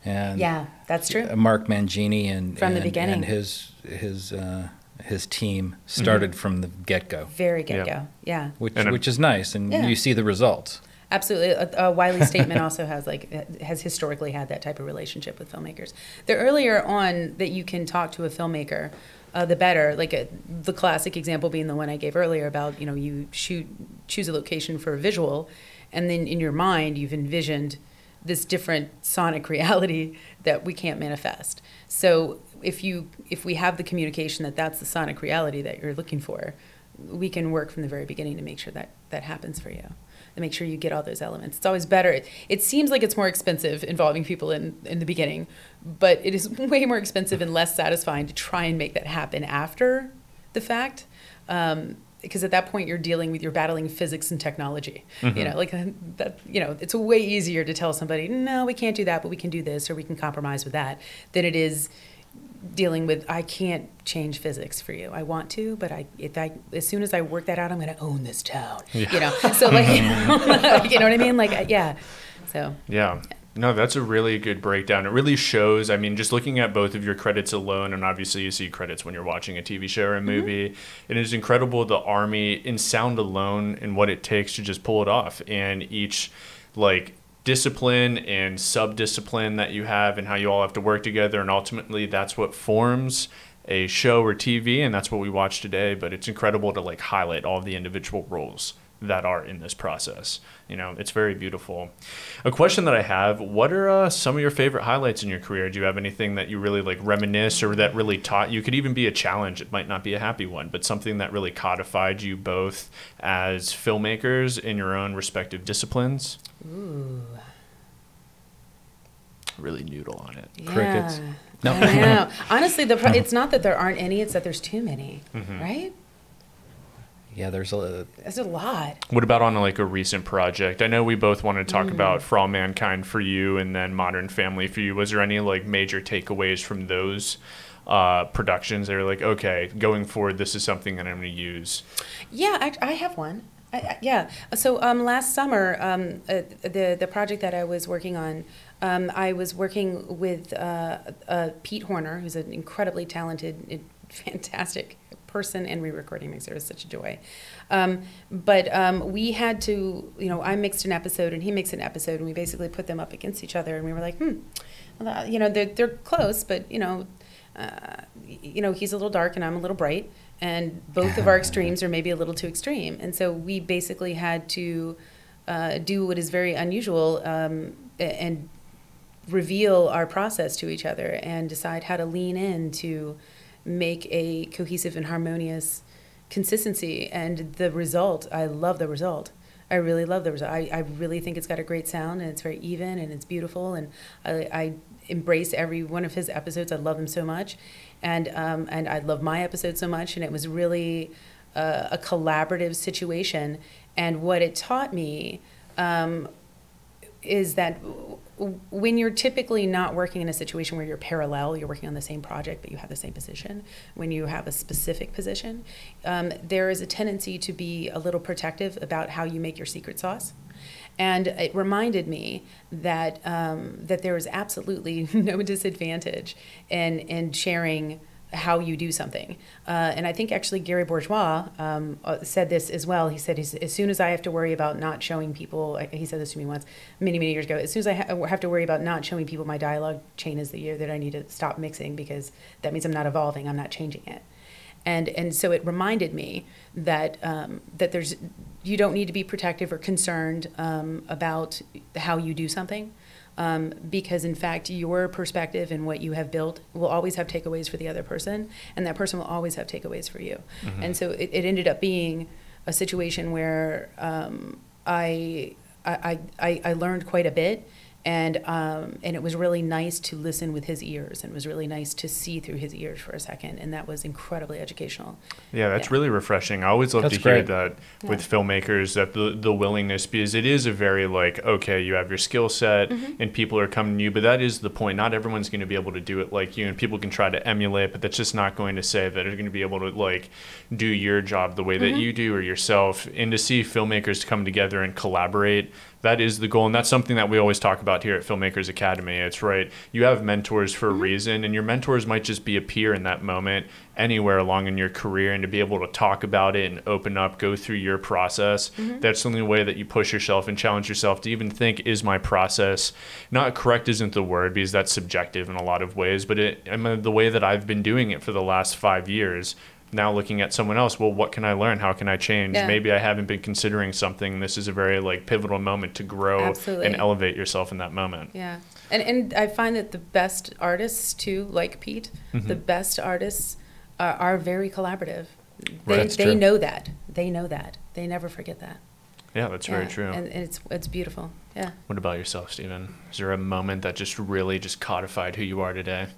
and Yeah, that's true. Mark Mangini and From the beginning. and his his uh, his team started from the get go, Very get go, Yeah. which And I'm- which is nice, and Yeah. you see the results. Absolutely. Uh, uh, Wiley's statement also has like uh, has historically had that type of relationship with filmmakers. The earlier on that you can talk to a filmmaker, uh, the better. Like uh the classic example being the one I gave earlier about you know you shoot choose a location for a visual, and then in your mind you've envisioned this different sonic reality that we can't manifest. So if you if we have the communication that that's the sonic reality that you're looking for, we can work from the very beginning to make sure that that happens for you and make sure you get all those elements. It's always better. It, it seems like it's more expensive involving people in, in the beginning, but it is way more expensive and less satisfying to try and make that happen after the fact. Um, because at that point you're dealing with you're battling physics and technology you mm-hmm. know like that you know it's way easier to tell somebody no we can't do that but we can do this or we can compromise with that than it is dealing with I can't change physics for you. I want to, but I if I as soon as I work that out, I'm going to own this town. You know, so like you know what I mean? Like yeah, so Yeah. No, that's a really good breakdown. It really shows. I mean, just looking at both of your credits alone, and obviously you see credits when you're watching a TV show or a mm-hmm. movie, it is incredible the Army in sound alone and what it takes to just pull it off. And each, like, discipline and sub discipline that you have, and how you all have to work together. And ultimately, that's what forms a show or TV, and that's what we watch today. But it's incredible to, like, highlight all the individual roles that are in this process. You know, it's very beautiful. A question that I have: What are uh, some of your favorite highlights in your career? Do you have anything that you really like reminisce or that really taught you? Could even be a challenge. It might not be a happy one, but something that really codified you both as filmmakers in your own respective disciplines. ooh, Really noodle on it. Crickets. No. I know. Honestly, the pro- it's not that there aren't any; it's that there's too many. Right? Yeah, there's a That's a lot. What about on like a recent project? I know we both wanted to talk about For All Mankind for you and then Modern Family for you. Was there any like major takeaways from those uh, productions? They were like, okay, going forward, this is something that I'm going to use. Yeah, I, I have one. I, I, yeah. So um, last summer, um, uh, the the project that I was working on, um, I was working with uh, uh, Pete Horner, who's an incredibly talented, fantastic person and re-recording mixer. Was such a joy. Um, but um, we had to, you know, I mixed an episode and he mixed an episode, and we basically put them up against each other, and we were like, hmm, well, uh, you know, they're they're close, but you know, uh, you know, he's a little dark and I'm a little bright, and both of our extremes are maybe a little too extreme. And so we basically had to uh, do what is very unusual um, and reveal our process to each other and decide how to lean in to make a cohesive and harmonious consistency. And the result, I love the result. I really love the result. I, I really think it's got a great sound and it's very even and it's beautiful. And I, I embrace every one of his episodes. I love them so much. And, um, and I love my episode so much. And it was really uh, a collaborative situation. And what it taught me um, is that when you're typically not working in a situation where you're parallel, you're working on the same project, but you have the same position, when you have a specific position, um, there is a tendency to be a little protective about how you make your secret sauce. And it reminded me that um, that there is absolutely no disadvantage in in sharing how you do something. Uh, and I think actually Gary Bourgeois um, uh, said this as well. He said, as soon as I have to worry about not showing people, he said this to me once, many, many years ago, as soon as I ha- have to worry about not showing people my dialogue chain is the year that I need to stop mixing because that means I'm not evolving, I'm not changing it. And, and so it reminded me that, um, that there's, you don't need to be protective or concerned um, about how you do something um, because in fact your perspective and what you have built will always have takeaways for the other person and that person will always have takeaways for you. And so it, it ended up being a situation where um, I, I, I, I learned quite a bit and um, and it was really nice to listen with his ears, and it was really nice to see through his ears for a second, and that was incredibly educational. Yeah, that's Yeah. really refreshing. I always love That's to hear great. that with filmmakers that the, the willingness because it is a very like okay, you have your skill set Mm-hmm. and people are coming to you, but that is the point. Not everyone's going to be able to do it like you, and people can try to emulate, but that's just not going to say that they're going to be able to like do your job the way that Mm-hmm. you do or yourself. And to see filmmakers come together and collaborate, that is the goal, and that's something that we always talk about here at Filmmakers Academy. It's right. You have mentors for a reason, and your mentors might just be a peer in that moment anywhere along in your career and to be able to talk about it and open up, go through your process. Mm-hmm. That's the only way that you push yourself and challenge yourself to even think, is my process not correct isn't the word because that's subjective in a lot of ways, but it, I mean, the way that I've been doing it for the last five years. Now looking at someone else, well, what can I learn? How can I change? Yeah. Maybe I haven't been considering something. This is a very like pivotal moment to grow Absolutely. and elevate yourself in that moment. Yeah, and and I find that the best artists too, like Pete, Mm-hmm. the best artists are, are very collaborative. They That's they true. know that. They know that. They never forget that. Yeah, that's very true. And, and it's it's beautiful. Yeah. What about yourself, Stephen? Is there a moment that just really just codified who you are today?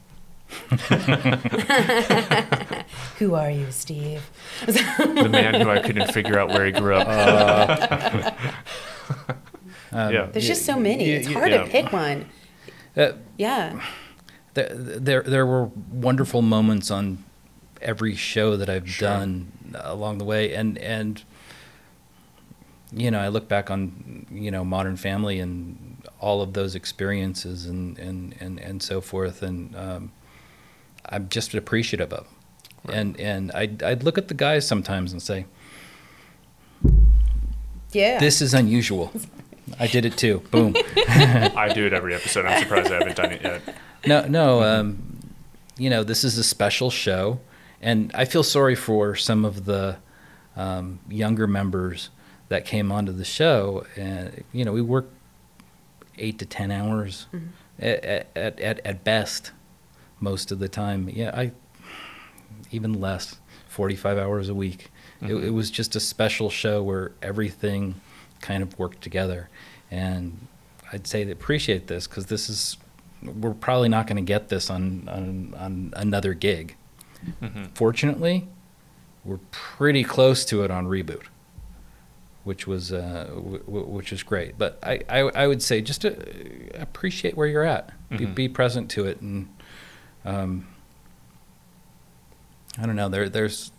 Who are you, Steve? The man who I couldn't figure out where he grew up. Um, yeah. There's just so many. yeah, it's hard yeah. to pick one. Uh, Yeah. there, there there were wonderful moments on every show that I've Sure. done along the way, and and you know I look back on you know Modern Family and all of those experiences and and and, and so forth, and um, I'm just appreciative of them. And and I'd, I'd look at the guys sometimes and say, Yeah. "This is unusual." I did it too. Boom. I do it every episode. I'm surprised I haven't done it yet. No, no. Um, you know, this is a special show, and I feel sorry for some of the um, younger members that came onto the show. And you know, we work eight to ten hours at, at, at at best most of the time. Yeah, I even less, forty-five hours a week. It, it was just a special show where everything kind of worked together, and I'd say to appreciate this because this is we're probably not going to get this on, on on another gig. Fortunately, we're pretty close to it on reboot, which was uh, w- w- which is great. But I, I, I would say just to appreciate where you're at, be, Mhm. be present to it, and um, I don't know. There there's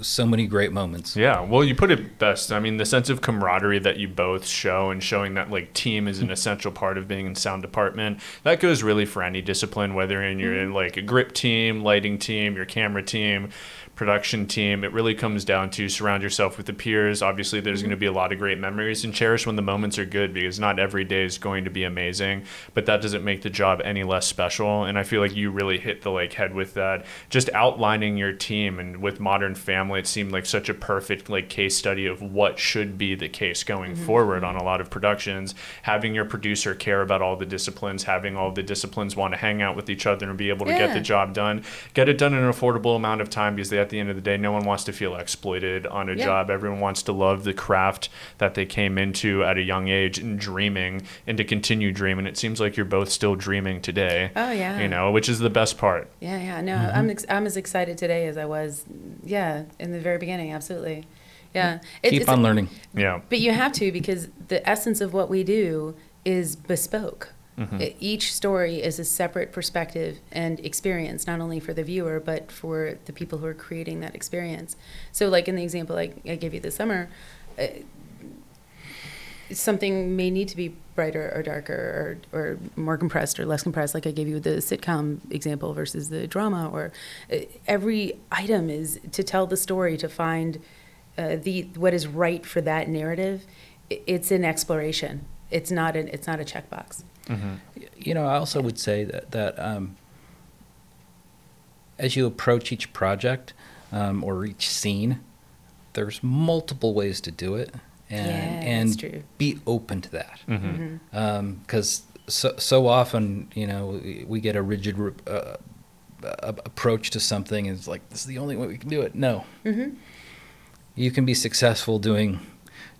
so many great moments. Yeah, well, you put it best. I mean, the sense of camaraderie that you both show and showing that like team is an essential part of being in sound department. That goes really for any discipline, whether in you're in like a grip team, lighting team, your camera team, production team. It really comes down to surround yourself with the peers. Obviously, there's mm-hmm. going to be a lot of great memories and cherish when the moments are good because not every day is going to be amazing, but that doesn't make the job any less special. And I feel like you really hit the like head with that. Just outlining your team and with Modern Family, it seemed like such a perfect like case study of what should be the case going mm-hmm. forward on a lot of productions. Having your producer care about all the disciplines, having all the disciplines want to hang out with each other and be able to get the job done, get it done in an affordable amount of time because they, at the end of the day, no one wants to feel exploited on a Yeah. job. Everyone wants to love the craft that they came into at a young age and dreaming and to continue dreaming. It seems like you're both still dreaming today. Oh, yeah. You know, which is the best part. Yeah, yeah. No, I'm ex- I'm as excited today as I was, yeah, in the very beginning. Absolutely. Yeah. It- Keep it's- on learning. Yeah. But you have to because the essence of what we do is bespoke. E- Each story is a separate perspective and experience, not only for the viewer, but for the people who are creating that experience. So, like in the example I, I gave you this summer, uh, something may need to be brighter or darker or, or more compressed or less compressed, like I gave you the sitcom example versus the drama, or uh, every item is to tell the story, to find uh, the what is right for that narrative. It's an exploration. It's not an it's not a checkbox. You know, I also would say that that um, as you approach each project um, or each scene, there's multiple ways to do it, and Yeah, and that's true. be open to that. Mm-hmm. Because so so often, you know, we- we get a rigid uh, uh, approach to something, and it's like this is the only way we can do it. No, Mm-hmm. you can be successful doing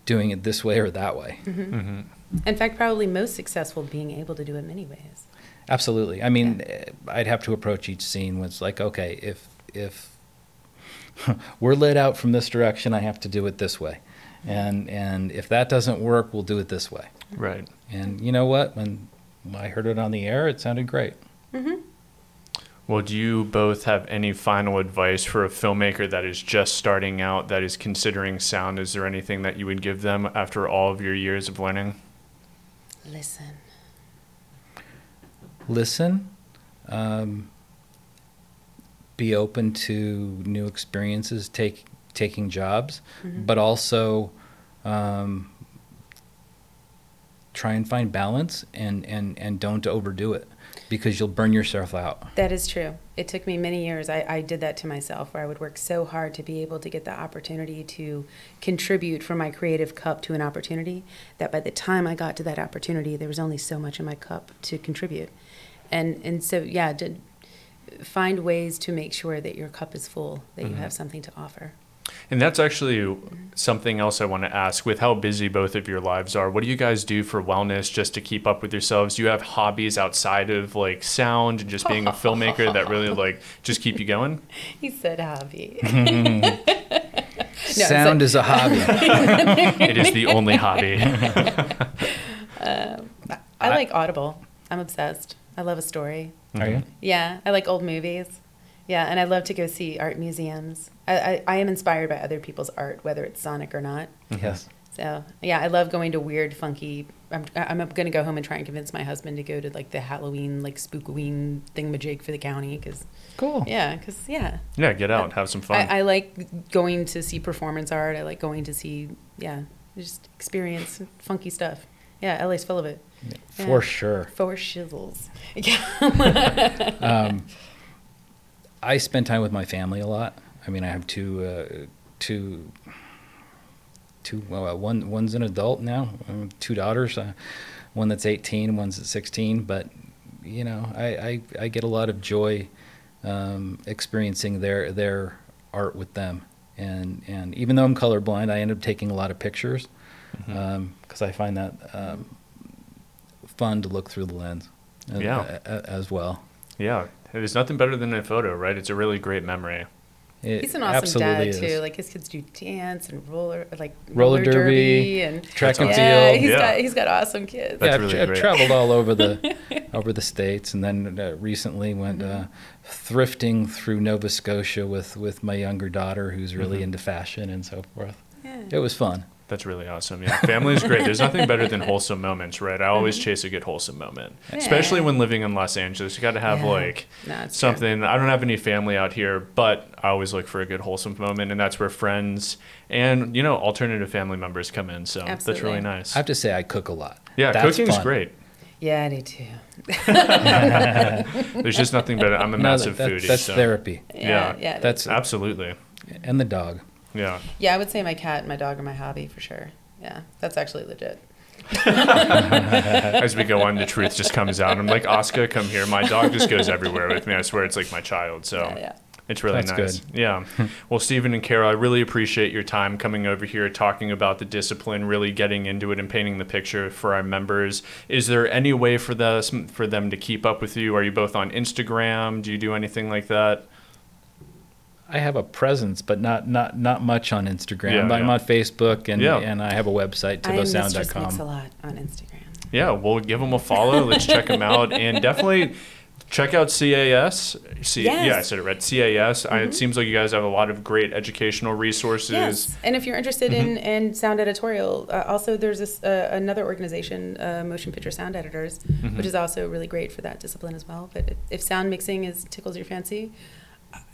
doing it this way or that way. Mm-hmm. In fact, probably most successful being able to do it many ways. Absolutely. I mean, eh, I'd have to approach each scene with like, okay, if if we're lit out from this direction, I have to do it this way, and and if that doesn't work, we'll do it this way. Right. And you know what? When I heard it on the air, it sounded great. Mm-hmm. Well, do you both have any final advice for a filmmaker that is just starting out, that is considering sound? Is there anything that you would give them after all of your years of learning? Listen. Listen. Um, be open to new experiences, take taking jobs, but also um, try and find balance and, and, and don't overdo it because you'll burn yourself out. That is true. It took me many years. I, I did that to myself where I would work so hard to be able to get the opportunity to contribute from my creative cup to an opportunity that by the time I got to that opportunity, there was only so much in my cup to contribute. And, and so, yeah, to find ways to make sure that your cup is full, that you mm-hmm. have something to offer. And that's actually something else I want to ask. With how busy both of your lives are, what do you guys do for wellness just to keep up with yourselves? Do you have hobbies outside of like sound and just being a filmmaker that really like just keep you going? He said hobby. Sound is a hobby. It is the only hobby. Um, I like Audible. I'm obsessed. I love a story. Are you? Yeah, I like old movies. Yeah, and I love to go see art museums. I, I, I am inspired by other people's art, whether it's Sonic or not. Yes. So yeah, I love going to weird, funky. I'm I'm going to go home and try and convince my husband to go to like the Halloween, like Spookoween thingamajig for the county, because Cool. yeah, because yeah, Yeah, get out, and have some fun. I, I like going to see performance art. I like going to see yeah, just experience funky stuff. Yeah, LA's full of it. For Yeah. sure. For shizzles. Yeah. Um, I spend time with my family a lot. I mean, I have two, uh, two, two. Well, uh, one one's an adult now. um, Two daughters. Uh, one that's 18, one's at 16. But you know, I I, I get a lot of joy um, experiencing their their art with them. And and even though I'm colorblind, I end up taking a lot of pictures because I find that um, fun to look through the lens. uh, Yeah. a- a- as well. yeah, there's nothing better than a photo, right? It's a really great memory. It He's an awesome dad absolutely too. is. Like his kids do dance and roller, like Roller derby, and track and yeah, field. he's Yeah. got he's got awesome kids. That's yeah, I've, really I've great. traveled all over the over the states, and then uh, recently went uh, thrifting through Nova Scotia with with my younger daughter, who's really Mm-hmm. into fashion and so forth. Yeah. It was fun. That's really awesome. Yeah, family is great. There's nothing better than wholesome moments, right? I always mm-hmm. chase a good wholesome moment, especially when living in Los Angeles. You got to have Yeah. like No, it's true. something. I don't have any family out here, but I always look for a good wholesome moment, and that's where friends and you know alternative family members come in. So that's really nice. I have to say, I cook a lot. yeah, That's cooking's fun. great. Yeah, I do too. There's just nothing better. I'm a No, massive that- foodie. That's so. therapy. Yeah, Yeah. yeah. That's Absolutely. and the dog. Yeah. yeah. I would say my cat and my dog are my hobby for sure. Yeah, that's actually legit. As we go on, the truth just comes out. I'm like, Oscar, come here. My dog just goes everywhere with me. I swear it's like my child. So Yeah, yeah. it's really That's nice. good. Yeah. Well, Stephen and Karol, I really appreciate your time coming over here, talking about the discipline, really getting into it and painting the picture for our members. Is there any way for this for them to keep up with you? Are you both on Instagram? Do you do anything like that? I have a presence, but not not not much on Instagram. Yeah, I'm yeah. on Facebook, and Yeah. and I have a website, I am Mix a lot on Instagram. Yeah, we'll give them a follow. Let's check them out and definitely check out CAS. C- Yes. Yeah, I said it right. CAS. I, it seems like you guys have a lot of great educational resources. Yes, and if you're interested in, Mm-hmm. in sound editorial, uh, also there's this uh, another organization, uh, Motion Picture Sound Editors, Mm-hmm. which is also really great for that discipline as well. But if, if sound mixing is tickles your fancy,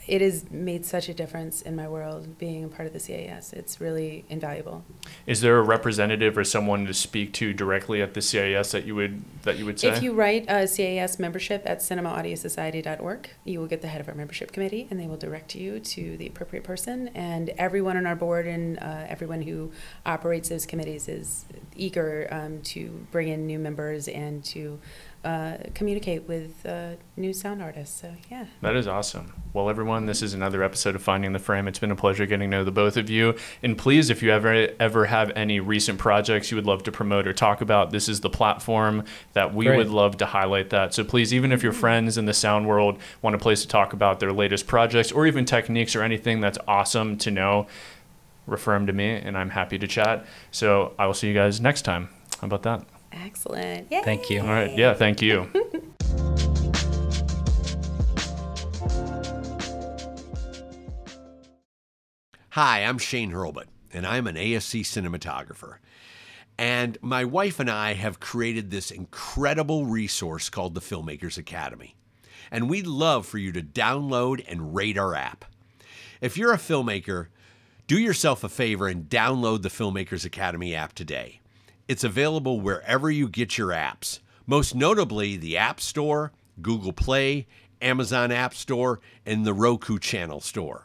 it has made such a difference in my world being a part of the CAS. It's really invaluable. Is there a representative or someone to speak to directly at the CAS that you would that you would say? If you write a CAS membership at cinemaaudioSociety.org, you will get the head of our membership committee, and they will direct you to the appropriate person. And everyone on our board and uh, everyone who operates those committees is eager um, to bring in new members and to uh, communicate with uh, new sound artists. So yeah. That is awesome. Well, everyone, this is another episode of Finding the Frame. It's been a pleasure getting to know the both of you. And please, if you ever ever have any recent projects you would love to promote or talk about, this is the platform that we Great. would love to highlight that. So please, even if your friends in the sound world want a place to talk about their latest projects or even techniques or anything that's awesome to know, refer them to me, and I'm happy to chat. So I will see you guys next time. How about that? Excellent. Yay. Thank you. All right. Yeah. Thank you. Hi, I'm Shane Hurlbut, and I'm an ASC cinematographer. And my wife and I have created this incredible resource called the Filmmakers Academy. And we'd love for you to download and rate our app. If you're a filmmaker, do yourself a favor and download the Filmmakers Academy app today. It's available wherever you get your apps, most notably the App Store, Google Play, Amazon App Store, and the Roku Channel Store.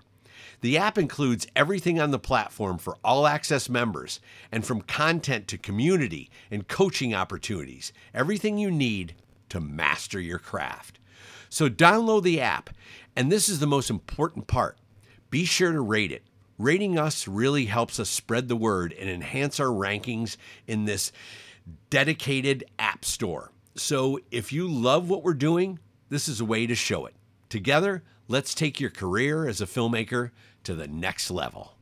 The app includes everything on the platform for all access members, and from content to community and coaching opportunities, everything you need to master your craft. So download the app, and this is the most important part be sure to rate it. Rating us really helps us spread the word and enhance our rankings in this dedicated app store. So if you love what we're doing, this is a way to show it. Together, let's take your career as a filmmaker to the next level.